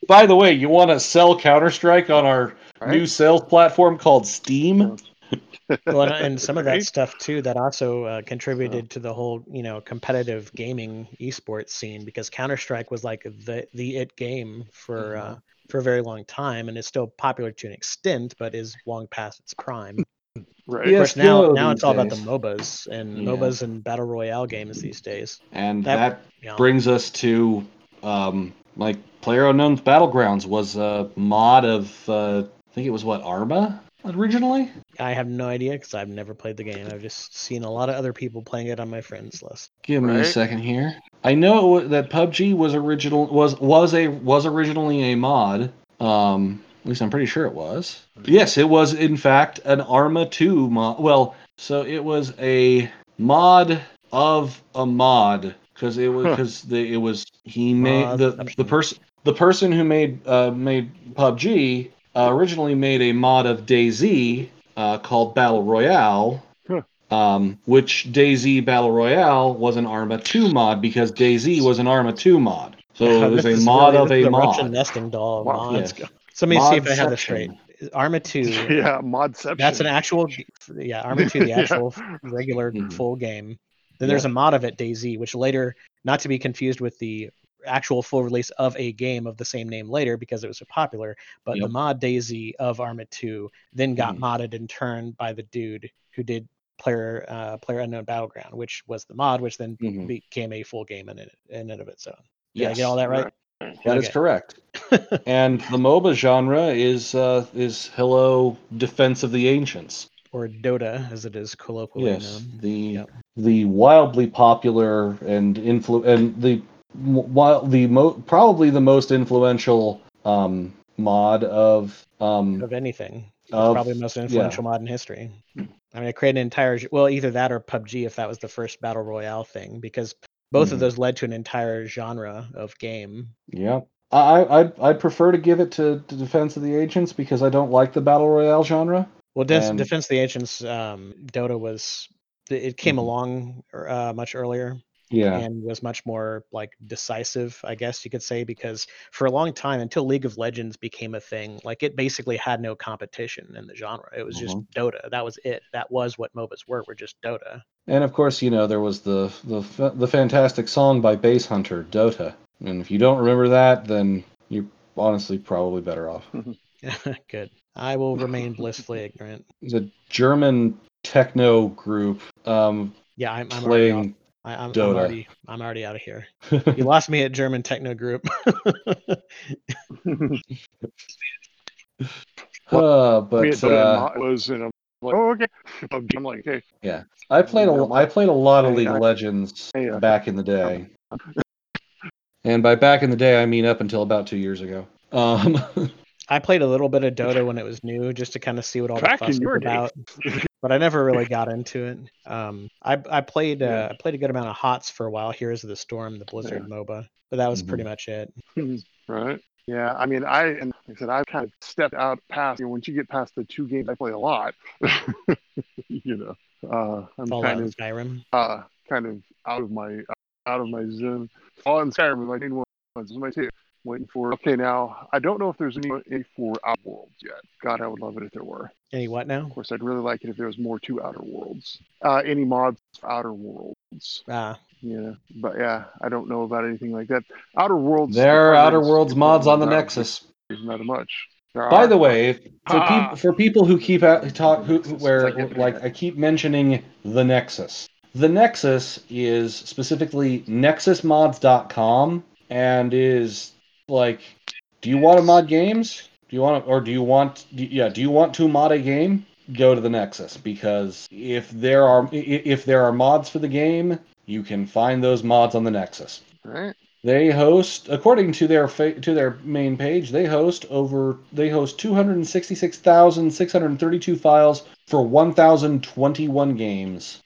By the way, you want to sell Counter Strike on our Right? new sales platform called Steam?" *laughs* well, and, and some of that Right? stuff too that also uh, contributed to the whole you know competitive gaming esports scene because Counter Strike was like the the it game for uh, for a very long time and is still popular to an extent, but is long past its prime. Right. Yeah. Of course, now now these it's all about the days. MOBAs and Yeah. MOBAs and battle royale games these days. And That- that, You know, brings us to um, like PlayerUnknown's Battlegrounds was a mod of uh, I think it was what Arma originally. I have no idea because I've never played the game. I've just seen a lot of other people playing it on my friends list. Give me a second here. I know it that PUBG was original was was a was originally a mod. Um, at least I'm pretty sure it was. Yes, it was in fact an Arma 2 mod. Well, so it was a mod of a mod because it was because the it was he made the the person the person who made uh, made PUBG uh, originally made a mod of DayZ uh, called Battle Royale, Huh. um, which DayZ Battle Royale was an Arma 2 mod because DayZ was an Arma 2 mod. So *laughs* it was a mod really- of this is a Russian nesting doll of Wow. mods. Yes. So let me see if I have this Modception. straight. Arma 2 *laughs* Yeah. Modception. That's an actual, yeah, Arma 2, the *laughs* Yeah. actual regular Mhm. full game. Then there's a mod of it, DayZ, which later, not to be confused with the actual full release of a game of the same name later because it was so popular, but the mod DayZ of Arma 2 then got Mhm. modded in turn by the dude who did player uh, player unknown battleground which was the mod which then Mhm. became a full game in it in and of itself did i get all that right that is Okay. correct. *laughs* and the MOBA genre is uh, is Hello Defense of the Ancients. or dota as it is colloquially Yes, known the Yep. the wildly popular and influ and the while the mo- probably the most influential um, mod of um, of anything Of- probably the most influential mod in history I mean, I created an entire well, either that or PUBG if that was the first battle royale thing, because both Mhm. of those led to an entire genre of game. Yeah. I, I'd, I'd prefer to give it to, to Defense of the Ancients because I don't like the battle royale genre. Well, Des- And- Defense of the Ancients, um, Dota was it came Mhm. along uh, much earlier Yeah. and was much more like decisive, I guess you could say, because for a long time until League of Legends became a thing, like it basically had no competition in the genre. It was just Mhm. Dota. That was it. That was what MOBAs were. Were just Dota. And of course, you know there was the the the fantastic song by Basshunter, Dota. And if you don't remember that, then you're honestly probably better off. *laughs* Good. I will remain blissfully *laughs* ignorant. It's a German techno group um, Yeah, I'm, I'm playing. I, I'm, I'm already I'm already out of here. *laughs* You lost me at German techno group. *laughs* uh, but uh, was in a like, oh okay. *laughs* I'm like, hey, Yeah, I played a Yeah, I played a lot of League of Legends uh, back in the day. And by back in the day, I mean up until about two years ago. Um, I played a little bit of Dota when it was new, just to kind of see what all Back the fuss was about. but I never really got into it. Um, I I played Yeah. uh, I played a good amount of HOTS for a while. Heroes of the Storm, the Blizzard MOBA, but that was Mhm. pretty much it. *laughs* right? Yeah, I mean, I and like I said, I've kind of stepped out past. You know, once you get past the two games I play a lot, *laughs* you know, uh, I'm Fallout kind of Skyrim. uh, kind of out of my out of my zone. Fallout and Skyrim was my main one. This is my two. Waiting for. Okay, now I don't know if there's any, any for Outer Worlds yet. God, I would love it if there were. Any what now? Of course, I'd really like it if there was more to Outer Worlds. Uh, any mods for Outer Worlds. Ah, Yeah, but yeah, I don't know about anything like that. Outer Worlds. there are Outer Worlds mods on the not- Nexus. Not much. There By are. the way, for Ah. people for people who keep at, talk who Nexus, where like like. I keep mentioning the Nexus. The Nexus is specifically nexusmods.com and is like do you want to mod games? Do you want to, or do you want do, yeah, do you want to mod a game? Go to the Nexus because if there are if there are mods for the game, you can find those mods on the Nexus. right? They host, according to their fa- to their main page, they host over they host 266,632 files for 1,021 games.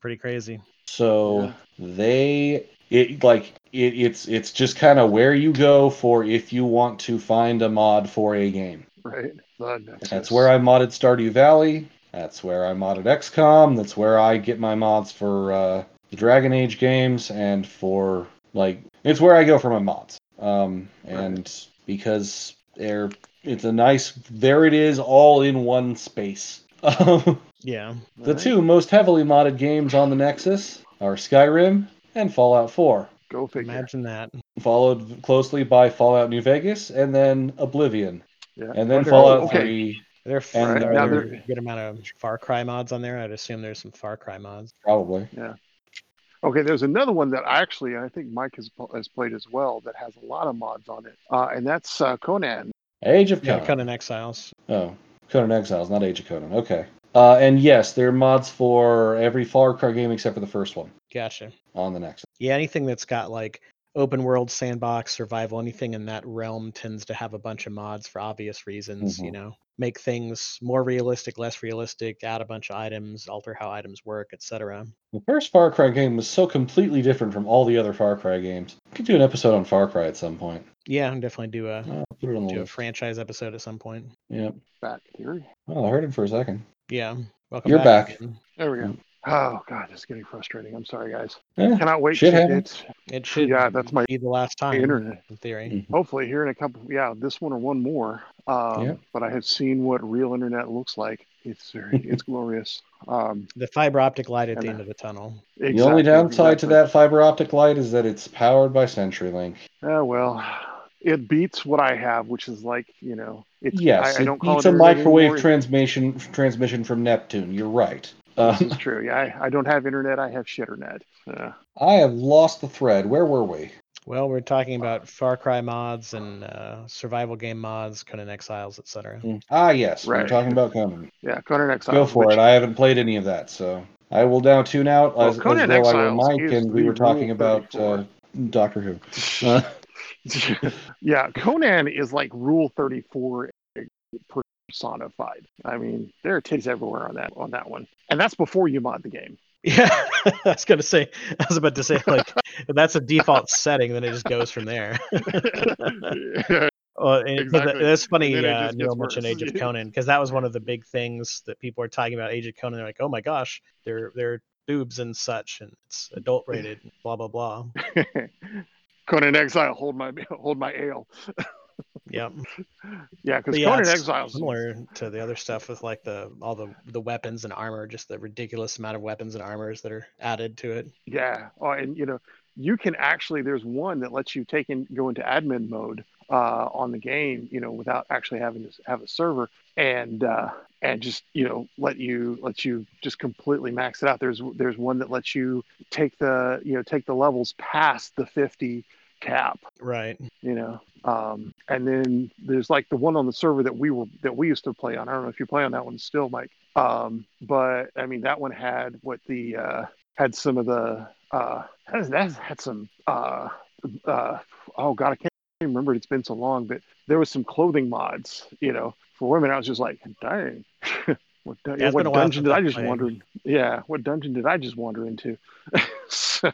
pretty crazy. So Yeah. they it like it, it's it's just kind of where you go for if you want to find a mod for a game. Right. The Nexus. That's where I modded Stardew Valley. That's where I modded XCOM. That's where I get my mods for uh, the Dragon Age games and for like it's where I go for my mods. Um, and because they're it's a nice there it is all in one space. *laughs* the Yeah. Right. two most heavily modded games on the Nexus are Skyrim and Fallout 4, Go figure. Imagine that. followed closely by Fallout New Vegas and then Oblivion, Yeah. and then Wonder- Fallout okay. 3 Are there, And are there there are- a good amount of Far Cry mods on there? I'd assume there's some Far Cry mods. probably. Yeah. Okay, there's another one that I actually I think Mike has has played as well that has a lot of mods on it, uh, and that's uh, Conan. Age of Yeah, Conan. Conan Exiles. Oh, Conan Exiles, not Age of Conan. Okay. Uh, and yes, there are mods for every Far Cry game except for the first one Gotcha. on the Nexus. Yeah, anything that's got like open world sandbox survival anything in that realm tends to have a bunch of mods for obvious reasons you Mhm. know make things more realistic less realistic add a bunch of items alter how items work etc The first Far Cry game was so completely different from all the other Far Cry games. We could do an episode on Far Cry at some point. yeah I'll definitely do a I'll put it on do a franchise episode at some point Yep. Back here Well, I heard it for a second. yeah welcome You're back. again. There we go. Oh god, it's getting frustrating. I'm sorry, guys. Eh, Cannot wait Shit to happens. get it should Yeah, that's my be the last time internet. in theory Hopefully, here in a couple. Yeah, this one or one more. Um, Yeah. But I have seen what real internet looks like. It's very, *laughs* it's glorious. Um, the fiber optic light at the end of the tunnel the only exactly, downside to that fiber optic light is that it's powered by CenturyLink. Oh well, it beats what I have, which is like you know, it's Yes, I, I it don't call beats it a microwave anymore. transmission transmission from Neptune. You're right. Uh, This is true. Yeah, I, I don't have internet. I have shitternet. Uh, I have lost the thread. Where were we? well we're talking about far cry mods and uh, survival game mods conan exiles etc Ah, yes, we're Right. talking about Conan. yeah, Conan Exiles. Go for which- it. I haven't played any of that, so I will now tune out Well, as, as Conan though I were Mike and we were talking about uh, Doctor Who. *laughs* Uh, yeah, Conan is like Rule 34 per personified. I mean, there are titties everywhere on that on that one, and that's before you mod the game. Yeah, *laughs* I was gonna say. I was about to say like *laughs* that's a default setting, then it just goes from there. *laughs* Well, and 'cause Exactly. that's funny. And then it Uh, Neil mentioned. Age of Conan because that was one of the big things that people are talking about. Age of Conan, they're like, "Oh my gosh, they're they're boobs and such, and it's adult rated." Blah blah blah. Conan Exile, hold my hold my ale. Yep. Yeah, because yeah, Conan it's Exile. similar to the other stuff with like the all the the weapons and armor, just the ridiculous amount of weapons and armors that are added to it. Yeah. Oh, and you know, you can actually. There's one that lets you take in go into admin mode uh, on the game. You know, without actually having to have a server and uh, and just you know let you let you just completely max it out. There's there's one that lets you take the you know take the levels past the 50 cap. Right. you know um, and then there's like the one on the server that we were that we used to play on i don't know if you play on that one still mike um, but i mean that one had what the uh, had some of the uh, that, had some uh, uh, oh god i can't remember it. it's been so long but there was some clothing mods you know for women i was just like dang *laughs* what, dun- Yeah, what been a while dungeon did i just played. wander yeah what dungeon did i just wander into *laughs* so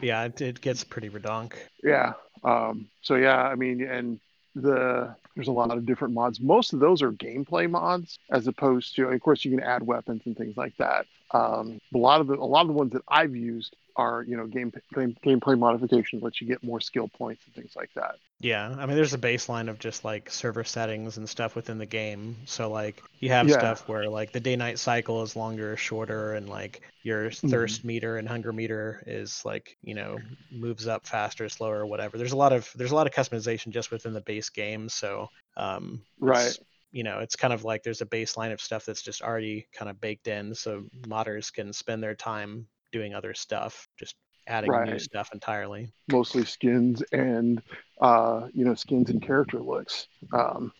Yeah, it, it gets pretty redonk. Yeah. Um, so yeah, I mean, and the there's a lot of different mods. Most of those are gameplay mods, as opposed to, of course, you can add weapons and things like that. Um, a lot of the a lot of the ones that I've used are you know game, game gameplay modifications, let you get more skill points and things like that. Yeah, I mean, there's a baseline of just like server settings and stuff within the game. So like you have Yeah. stuff where like the day-night cycle is longer or shorter, and like your Mm-hmm. thirst meter and hunger meter is like you know moves up faster, slower, or whatever. There's a lot of there's a lot of customization just within the base game. So um, Right. You know, it's kind of like there's a baseline of stuff that's just already kind of baked in, so modders can spend their time doing other stuff, just adding new stuff entirely. Mostly skins and uh, you know skins and character looks. Um,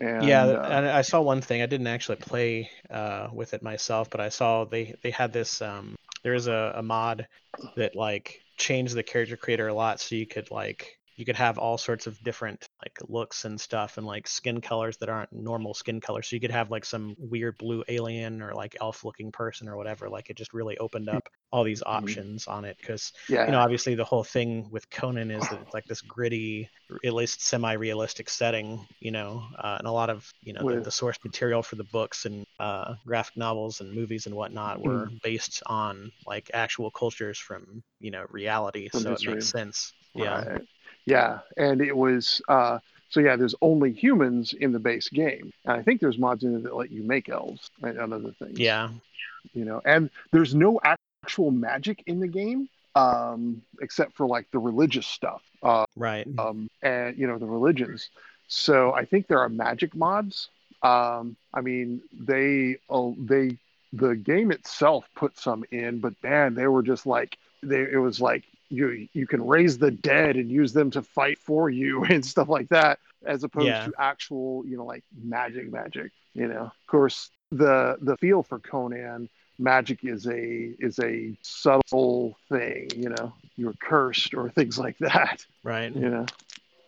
and, yeah, uh, and I saw one thing. I didn't actually play uh, with it myself, but I saw they they had this. Um, there is a, a mod that like changed the character creator a lot, so you could like you could have all sorts of different like looks and stuff, and like skin colors that aren't normal skin colors. So you could have like some weird blue alien or like elf looking person or whatever. Like it just really opened up all these options on it because yeah, you know, obviously the whole thing with Conan is that it's like this gritty, at least semi-realistic setting, you know, uh, and a lot of you know the, the source material for the books and uh, graphic novels and movies and whatnot were Mm. based on like actual cultures from you know reality, From so it makes sense. Right. Yeah, and it was uh, so yeah. There's only humans in the base game, and I think there's mods in it that let you make elves and and other things. yeah, you know, and there's no actual magic in the game, um, except for like the religious stuff, uh, right. um, and you know the religions. So I think there are magic mods. Um, I mean, they oh, they the game itself put some in, but man, they were just like they it was like you you can raise the dead and use them to fight for you *laughs* and stuff like that, as opposed Yeah. to actual you know like magic magic. You know, of course the the feel for Conan magic is a is a subtle thing. You know, you're cursed or things like that. Right. You know,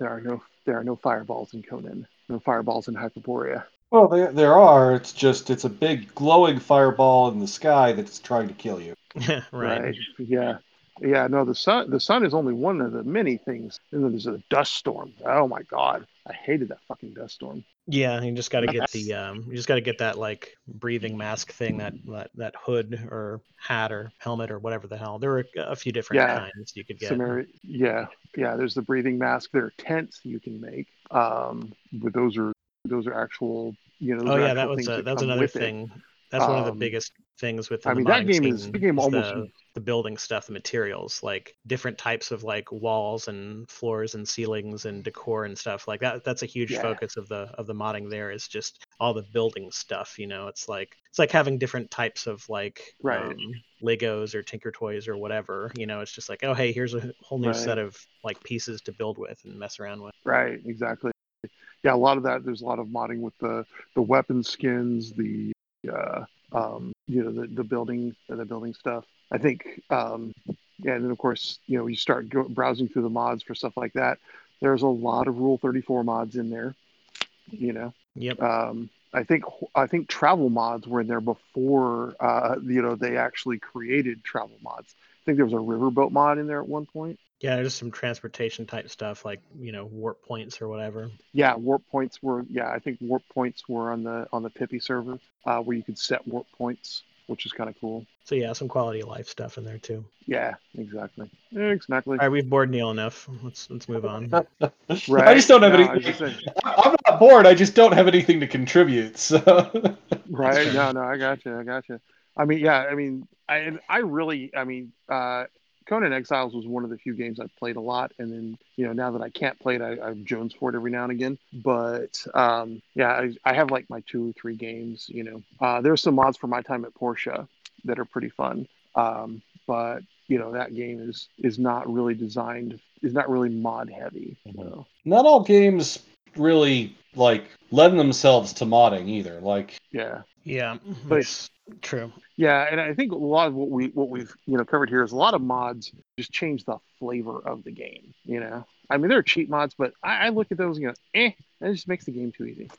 there are no there are no fireballs in Conan. No fireballs in Hyperborea. Well, there, there are. It's just it's a big glowing fireball in the sky that's trying to kill you. *laughs* right. Yeah. Yeah. No, the sun the sun is only one of the many things. And then there's a dust storm. Oh my god. I hated that fucking dust storm. Yeah, you just got to get the um, you just got to get that like breathing mask thing, that, that that hood or hat or helmet or whatever the hell. There were a few different Yeah. kinds you could get. Yeah. Yeah. There's the breathing mask. There are tents you can make. Um, but those are those are actual. You know. Oh yeah, that was a, that was another with it. thing. That's one of the Um, biggest things within I mean, the that modding game is- that game is almost- the, the building stuff, the materials, like different types of like walls and floors and ceilings and decor and stuff like that. That's a huge Yeah. focus of the of the modding. There is just all the building stuff. You know, it's like it's like having different types of like Right. um, Legos or Tinker Toys or whatever. You know, it's just like oh hey, here's a whole new Right. set of like pieces to build with and mess around with. Right, exactly. Yeah, a lot of that. There's a lot of modding with the the weapon skins, the uh, um, you know the the building the building stuff. I think, um, yeah, and then of course you know you start go, browsing through the mods for stuff like that. There's a lot of Rule 34 mods in there. You know, Yep. Um, I think I think travel mods were in there before uh, you know they actually created travel mods. I think there was a riverboat mod in there at one point. Yeah, just some transportation type stuff like you know warp points or whatever. Yeah, warp points were yeah I think warp points were on the on the Pippi server uh, where you could set warp points, which is kind of cool. So yeah, some quality of life stuff in there too. Yeah, exactly, exactly. All right, we've bored Neil enough. Let's let's move on. *laughs* Right. I just don't have No, anything. Saying... *laughs* I'm not bored. I just don't have anything to contribute. So *laughs* Right. No, no, I got you. I got you. I mean, yeah. I mean, I I really, I mean, uh, Conan Exiles was one of the few games I played a lot, and then you know now that I can't play it, I, I Jones for it every now and again. But um, yeah, I, I have like my two or three games. You know, uh, there's some mods for my time at Portia that are pretty fun. Um, but you know that game is is not really designed is not really mod heavy. So, not all games really like lend themselves to modding either. Like yeah. Yeah, But- that's true. Yeah, and I think a lot of what we what we've you know covered here is a lot of mods just change the flavor of the game. You know, I mean, there are cheap mods, but I, I look at those and go, eh, that just makes the game too easy.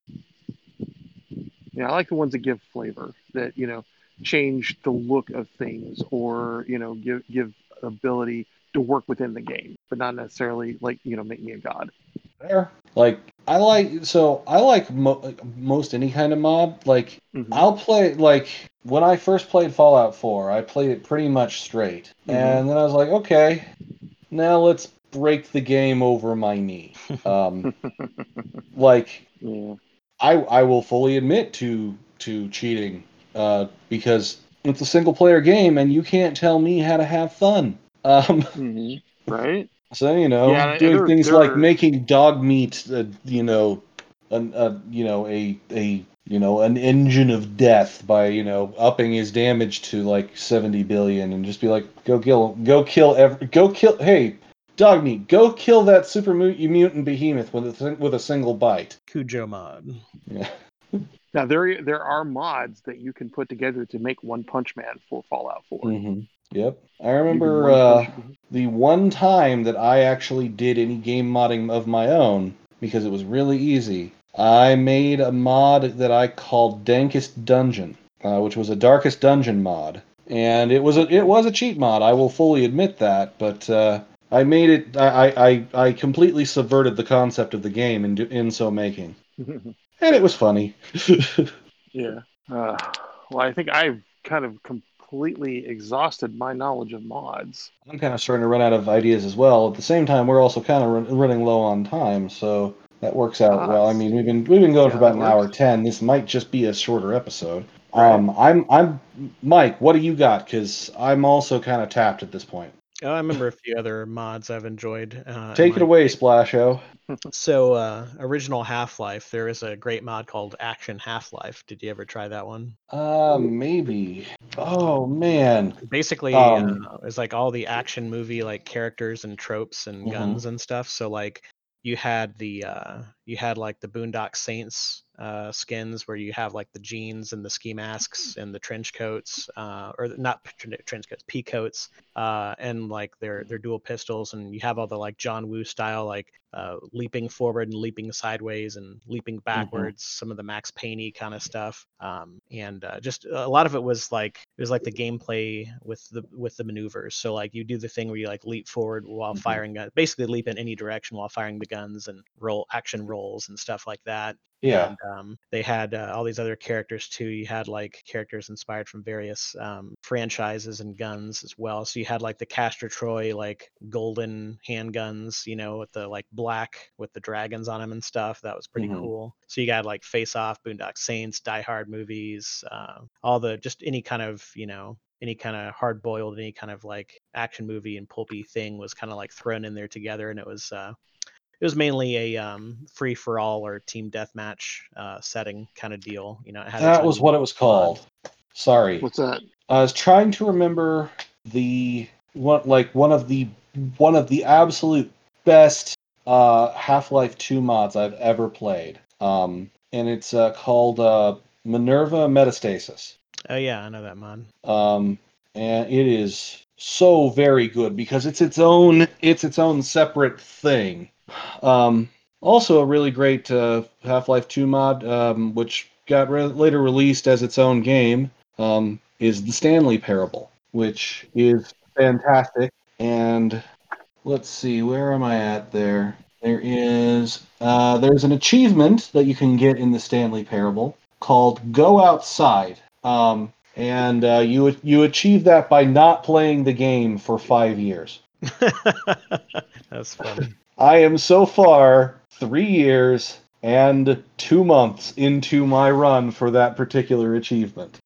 Yeah, I like the ones that give flavor, that you know, change the look of things, or you know, give give ability to work within the game, but not necessarily like you know, make me a god. There, like I like so I like mo- most any kind of mob. Like Mhm. I'll play like when I first played Fallout 4, I played it pretty much straight. Mhm. And then I was like, okay, now let's break the game over my knee. *laughs* Um, like Yeah, I I will fully admit to to cheating uh, because it's a single player game and you can't tell me how to have fun. Um, hmm right. So you know, Yeah, doing there- things there like making Dogmeat, uh, you know, an a you know a a you know an engine of death by you know upping his damage to like seventy billion and just be like, go kill, go kill, every, go kill. Hey, Dogmeat, go kill that super mu- mutant behemoth with a th- with a single bite. Cujo mod. Yeah. Now there there are mods that you can put together to make One Punch Man for Fallout 4. hmm Yep. I remember uh, the one time that I actually did any game modding of my own because it was really easy. I made a mod that I called Dankest Dungeon, uh, which was a Darkest Dungeon mod, and it was a it was a cheat mod. I will fully admit that, but uh, I made it. I, I I completely subverted the concept of the game in in so making, *laughs* and it was funny. *laughs* yeah. Uh, well, I think I've kind of completely exhausted my knowledge of mods. I'm kind of starting to run out of ideas as well. At the same time, we're also kind of run, running low on time, so that works out Ah, well. I mean, we've been we've been going yeah, for about an hour ten. This might just be a shorter episode. Right. Um, I'm I'm Mike. What do you got? Because I'm also kind of tapped at this point. Oh, I remember a few other mods I've enjoyed. Uh, Take it away, Splasho. *laughs* So, uh, original Half Life, there is a great mod called Action Half Life. Did you ever try that one? Uh, maybe. Oh man. Basically, Um, uh, it's like all the action movie like characters and tropes and Mhm. guns and stuff. So, like, you had the uh, you had like the Boondock Saints uh, skins where you have like the jeans and the ski masks and the trench coats, uh, or not trench coats, pea coats, uh, and like their their dual pistols, and you have all the like John Woo style like uh, leaping forward and leaping sideways and leaping backwards, some of the Max Payne kind of stuff, um, and uh, just a lot of it was like it was like the gameplay with the with the maneuvers. So like you do the thing where you like leap forward while Mhm. firing, basically leap in any direction while firing the guns and roll action rolls and stuff like that. Yeah. And um, they had uh, all these other characters too. You had like characters inspired from various um, franchises and guns as well. So you had like the Castor Troy like golden handguns, you know, with the like black with the dragons on them and stuff. That was pretty Mhm. cool. So you got like Face Off, Boondock Saints, Die Hard movies, uh, all the just any kind of you know any kind of hard boiled, any kind of like action movie and pulpy thing was kind of like thrown in there together, and it was. Uh, it was mainly a um, free for all or team deathmatch uh, setting kind of deal. You know, it had That was what it was called. Sorry. What's that? I was trying to remember the one like one of the one of the absolute best uh, Half-Life 2 mods I've ever played. Um, and it's uh, called uh, Minerva Metastasis. Oh yeah, I know that mod. Um, and it is so very good because it's its own it's its own separate thing. Um, Also, a really great uh, Half Life 2 mod, um, which got re- later released as its own game, um, is the Stanley Parable, which is fantastic. And let's see, where am I at there? There is uh, there's an achievement that you can get in the Stanley Parable called "Go Outside," um, and uh, you you achieve that by not playing the game for five years. *laughs* That's funny. I am so far three years and two months into my run for that particular achievement.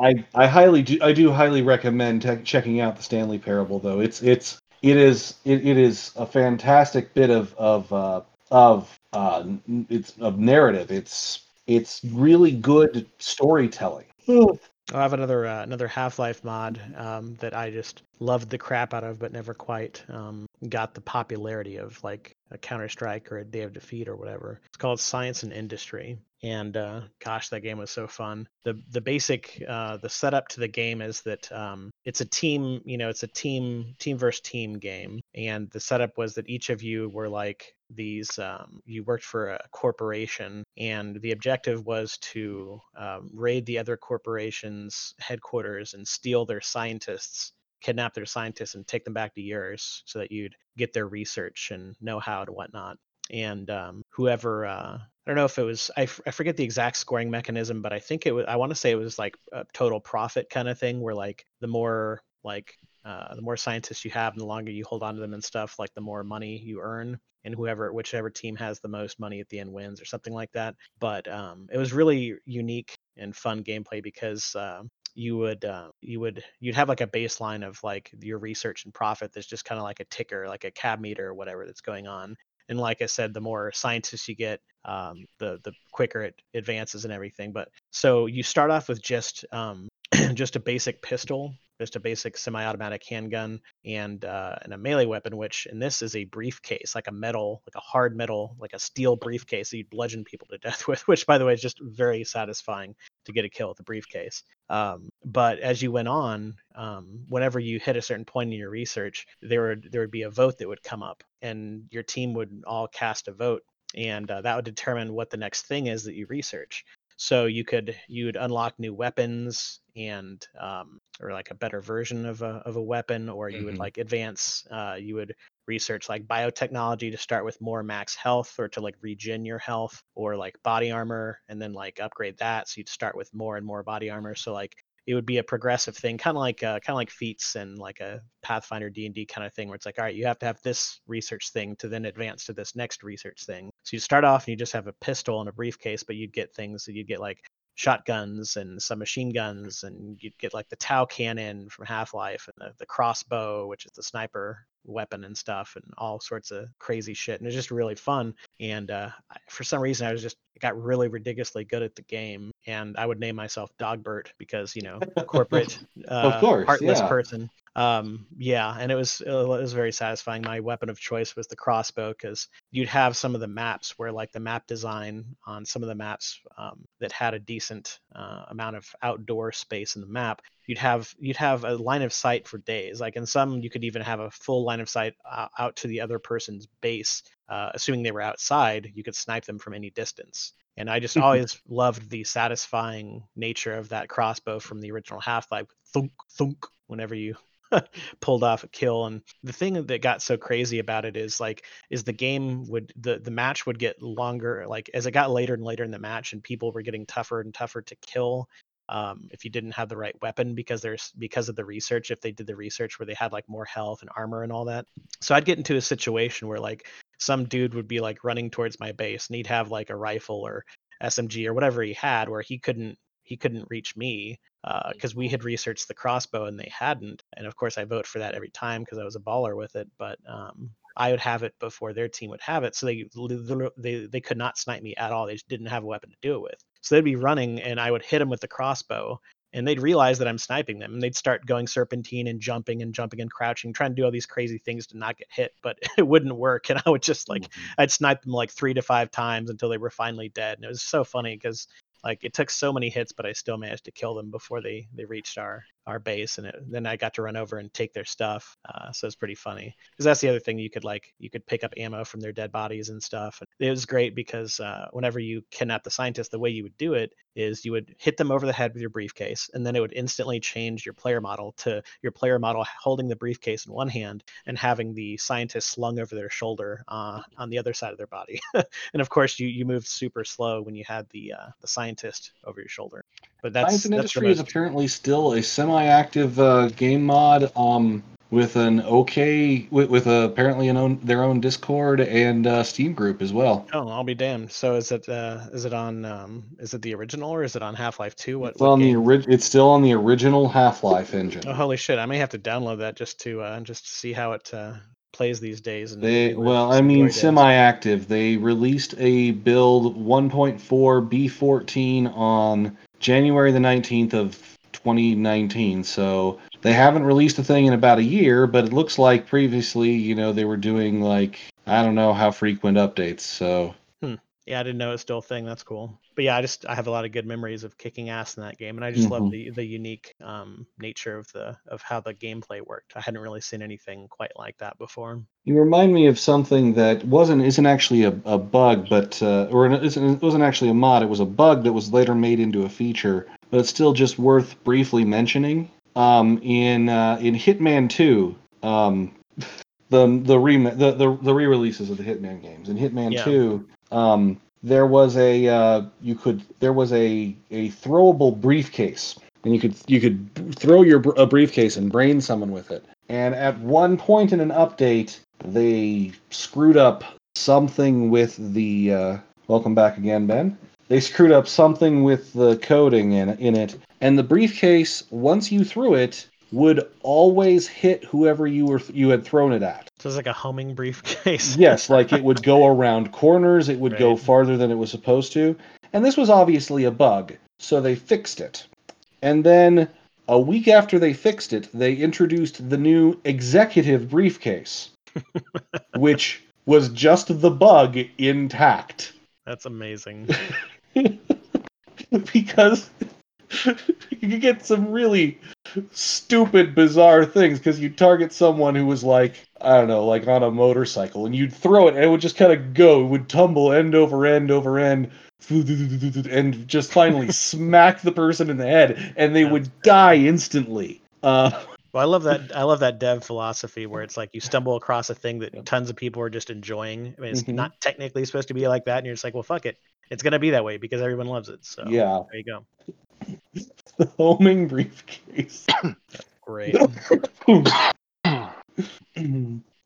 I, I highly do I do highly recommend te- checking out the Stanley Parable though. It's it's it is it, it is a fantastic bit of of uh, of uh, it's of narrative. It's it's really good storytelling. *sighs* I have another uh, another Half Life mod um, that I just loved the crap out of, but never quite um, got the popularity of like a Counter Strike or a Day of Defeat or whatever. It's called Science and Industry, and uh, gosh, that game was so fun. the The basic uh, the setup to the game is that um, it's a team, you know, it's a team team versus team game, and the setup was that each of you were like these um, you worked for a corporation and the objective was to um, raid the other corporation's headquarters and steal their scientists kidnap their scientists and take them back to yours so that you'd get their research and know-how and whatnot. And um, whoever uh, i don't know if it was I, f- I forget the exact scoring mechanism but i think it was i want to say it was like a total profit kind of thing where like the more like uh, the more scientists you have and the longer you hold on to them and stuff like the more money you earn. And whoever whichever team has the most money at the end wins or something like that. But um, it was really unique and fun gameplay because uh, you would uh, you would you'd have like a baseline of like your research and profit that's just kind of like a ticker like a cab meter or whatever that's going on. And like i said the more scientists you get um, the the quicker it advances and everything. But so you start off with just um, *clears throat* just a basic pistol just a basic semi-automatic handgun and uh, and a melee weapon which in this is a briefcase like a metal like a hard metal like a steel briefcase that you bludgeon people to *laughs* death with which by the way is just very satisfying to get a kill with the briefcase. Um, but as you went on um, whenever you hit a certain point in your research there would there would be a vote that would come up and your team would all cast a vote and uh, that would determine what the next thing is that you research so you could you would unlock new weapons and um, or like a better version of a of a weapon, or you mm-hmm. would like advance. Uh, you would research like biotechnology to start with more max health or to like regen your health or like body armor and then like upgrade that so you'd start with more and more body armor so like it would be a progressive thing, kind of like uh, kind of like feats and like a Pathfinder D and D kind of thing, where it's like, all right, you have to have this research thing to then advance to this next research thing. So you start off and you just have a pistol and a briefcase, but you'd get things that you'd get like shotguns and some machine guns, and you'd get like the Tau cannon from Half Life and the, the crossbow, which is the sniper weapon and stuff, and all sorts of crazy shit. And it's just really fun. And uh, for some reason, I was just got really ridiculously good at the game, and I would name myself Dogbert because you know *laughs* corporate, uh, of course, heartless yeah. person. Um, yeah, and it was it was very satisfying. My weapon of choice was the crossbow because you'd have some of the maps where like the map design on some of the maps um, that had a decent uh, amount of outdoor space in the map you'd have you'd have a line of sight for days. Like in some, you could even have a full line of sight uh, out to the other person's base, uh, assuming they were outside. You could snipe them from any distance. And I just *laughs* always loved the satisfying nature of that crossbow from the original Half-Life. Thunk, thunk, whenever you *laughs* pulled off a kill and the thing that got so crazy about it is like is the game would the the match would get longer like as it got later and later in the match and people were getting tougher and tougher to kill um, if you didn't have the right weapon because there's because of the research if they did the research where they had like more health and armor and all that so i'd get into a situation where like some dude would be like running towards my base and he'd have like a rifle or smg or whatever he had where he couldn't he couldn't reach me because uh, we had researched the crossbow and they hadn't and of course i vote for that every time because i was a baller with it but um, I would have it before their team would have it. So they they they could not snipe me at all. They just didn't have a weapon to do it with. So they'd be running, and I would hit them with the crossbow, and they'd realize that I'm sniping them, and they'd start going serpentine and jumping and jumping and crouching, trying to do all these crazy things to not get hit, but *laughs* it wouldn't work. And I would just like mm-hmm. I'd snipe them like three to five times until they were finally dead, and it was so funny because like it took so many hits, but I still managed to kill them before they they reached our our base, and it, then I got to run over and take their stuff. Uh, so it's pretty funny because that's the other thing you could like you could pick up ammo from their dead bodies and stuff. And it was great because uh, whenever you kidnap the scientist, the way you would do it is you would hit them over the head with your briefcase, and then it would instantly change your player model to your player model holding the briefcase in one hand and having the scientist slung over their shoulder uh, on the other side of their body. *laughs* and of course, you you moved super slow when you had the uh, the scientist over your shoulder. But that's Science and that's Industry the is apparently still a semi-active uh, game mod um, with an okay with, with a, apparently an own their own Discord and uh, Steam group as well. oh, I'll be damned. So is it uh, is it on um, is it the original or is it on Half Life Two? What, It's what on the ori- It's still on the original Half-Life engine. Oh, holy shit! I may have to download that just to uh, just to see how it uh, plays these days. And They well, I mean semi-active. They released a build 1.4 B14 on January the 19th of 2019. So they haven't released a thing in about a year, but it looks like previously, you know, they were doing like I don't know how frequent updates. So Yeah, I didn't know it's still a thing. That's cool. But yeah, I just I have a lot of good memories of kicking ass in that game, and I just love Mhm. the the unique um, nature of the of how the gameplay worked. I hadn't really seen anything quite like that before. you remind me of something that wasn't isn't actually a, a bug, but uh, or it wasn't actually a mod. It was a bug that was later made into a feature, but it's still just worth briefly mentioning. Um, in uh, in Hitman 2, um, the the re the, the, the re-releases of the Hitman games. In Hitman Yeah. 2, um, there was a uh, you could there was a a throwable briefcase, and you could you could throw your a briefcase and brain someone with it. And at one point in an update, they screwed up something with the. Uh, welcome back again, Ben. They screwed up something with the coding in in it, and the briefcase once you threw it would always hit whoever you were you had thrown it at. So it's like a homing briefcase. *laughs* yes, like it would go *laughs* around corners, it would go farther than it was supposed to. And this was obviously a bug, so they fixed it. And then a week after they fixed it, they introduced the new executive briefcase, *laughs* which was just the bug intact. That's amazing. because you could get some really stupid, bizarre things because you target someone who was like, I don't know, like on a motorcycle, and you'd throw it, and it would just kind of go, it would tumble end over end over end, and just finally *laughs* smack the person in the head, and they Yeah. would die instantly. Uh, Well, I love that. I love that dev philosophy where it's like you stumble across a thing that tons of people are just enjoying. I mean, it's Mhm. not technically supposed to be like that, and you're just like, well, fuck it. It's gonna be that way because everyone loves it. So yeah, there you go. The homing briefcase. *coughs* Great.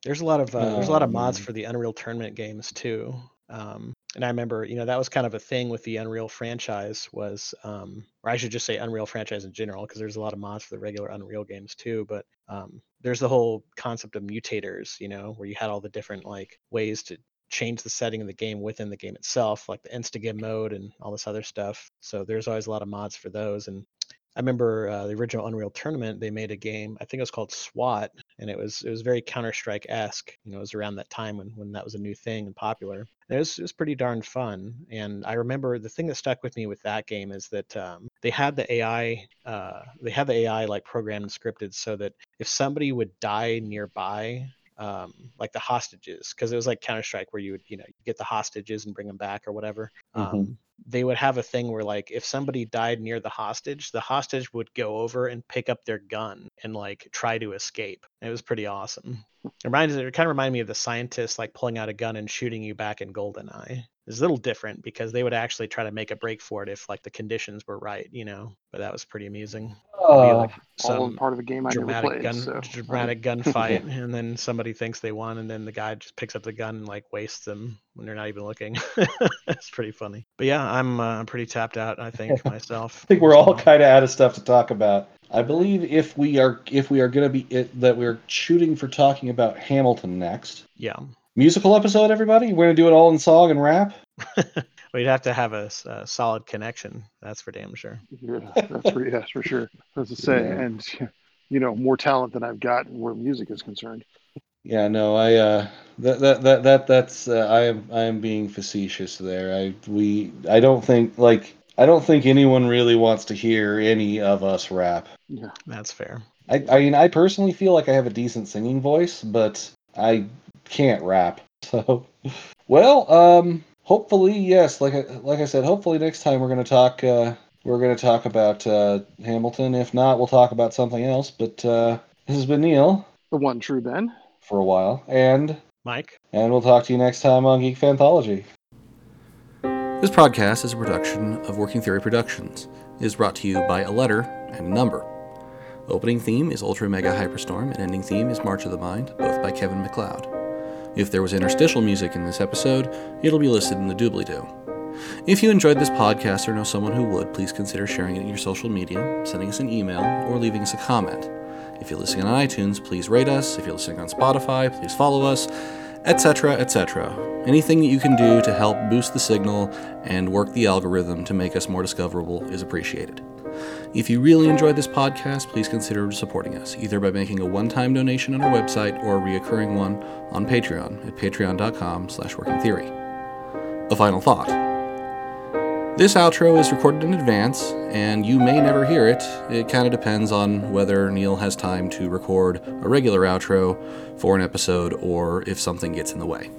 There's a lot of uh, there's a lot of mods Um, for the Unreal Tournament games too. Um, and I remember, you know, that was kind of a thing with the Unreal franchise was, um, or I should just say Unreal franchise in general, because there's a lot of mods for the regular Unreal games too. But um, there's the whole concept of mutators, you know, where you had all the different like ways to change the setting of the game within the game itself, like the instagib mode and all this other stuff. So there's always a lot of mods for those. And I remember uh, the original Unreal Tournament. They made a game. I think it was called SWAT, and it was it was very Counter Strike esque. You know, it was around that time when when that was a new thing and popular. And it was it was pretty darn fun. And I remember the thing that stuck with me with that game is that um, they had the AI uh, they had the AI like programmed and scripted so that if somebody would die nearby. Um, like the hostages, because it was like Counter Strike, where you would, you know, you get the hostages and bring them back or whatever. Mhm. Um, they would have a thing where like if somebody died near the hostage the hostage would go over and pick up their gun and like try to escape. It was pretty awesome. It reminds it kind of reminded me of the scientist like pulling out a gun and shooting you back in goldeneye. It's a little different because they would actually try to make a break for it if like the conditions were right you know? But that was pretty amusing. It'd be Uh, like All some part of a game I never dramatic played. gun so dramatic *laughs* gunfight and then somebody thinks they won and then the guy just picks up the gun and like wastes them when they're not even looking *laughs* it's pretty funny but yeah i'm uh, I'm pretty tapped out i think *laughs* myself I think we're all kind of out of stuff to talk about. I believe if we are if we are going to be it, that we're shooting for talking about Hamilton next. yeah Musical episode, everybody. We're gonna do it all in song and rap. *laughs* we'd have to have a solid connection that's for damn sure yeah, that's for yes for sure. As to say, Yeah. and you know, more talent than I've got where music is concerned. Yeah, no, I uh, that that that that that's uh, I am I am being facetious there. I we I don't think like I don't think anyone really wants to hear any of us rap. Yeah. That's fair. I, I mean, I personally feel like I have a decent singing voice, but I can't rap. *laughs* So, well, um, hopefully, yes. Like I, like I said, hopefully next time we're gonna talk. Uh, we're gonna talk about uh, Hamilton. If not, we'll talk about something else. But uh, this has been Neil The one true Ben. For a while, and Mike? and we'll talk to you next time on Geek Fanthology. This podcast is a production of Working Theory Productions. It is brought to you by a letter and a number. Opening theme is Ultra Mega Hyperstorm, and ending theme is March of the Mind, both by Kevin MacLeod. If there was interstitial music in this episode, it'll be listed in the doobly doo. If you enjoyed this podcast or know someone who would, please consider sharing it in your social media, sending us an email, or leaving us a comment. If you're listening on iTunes, please rate us. If you're listening on Spotify, please follow us, etc., etc. Anything that you can do to help boost the signal and work the algorithm to make us more discoverable is appreciated. If you really enjoyed this podcast, please consider supporting us, either by making a one-time donation on our website or a reoccurring one on Patreon at patreon.com slash workingtheory. A final thought. This outro is recorded in advance, and you may never hear it. It kind of depends on whether Neil has time to record a regular outro for an episode or if something gets in the way.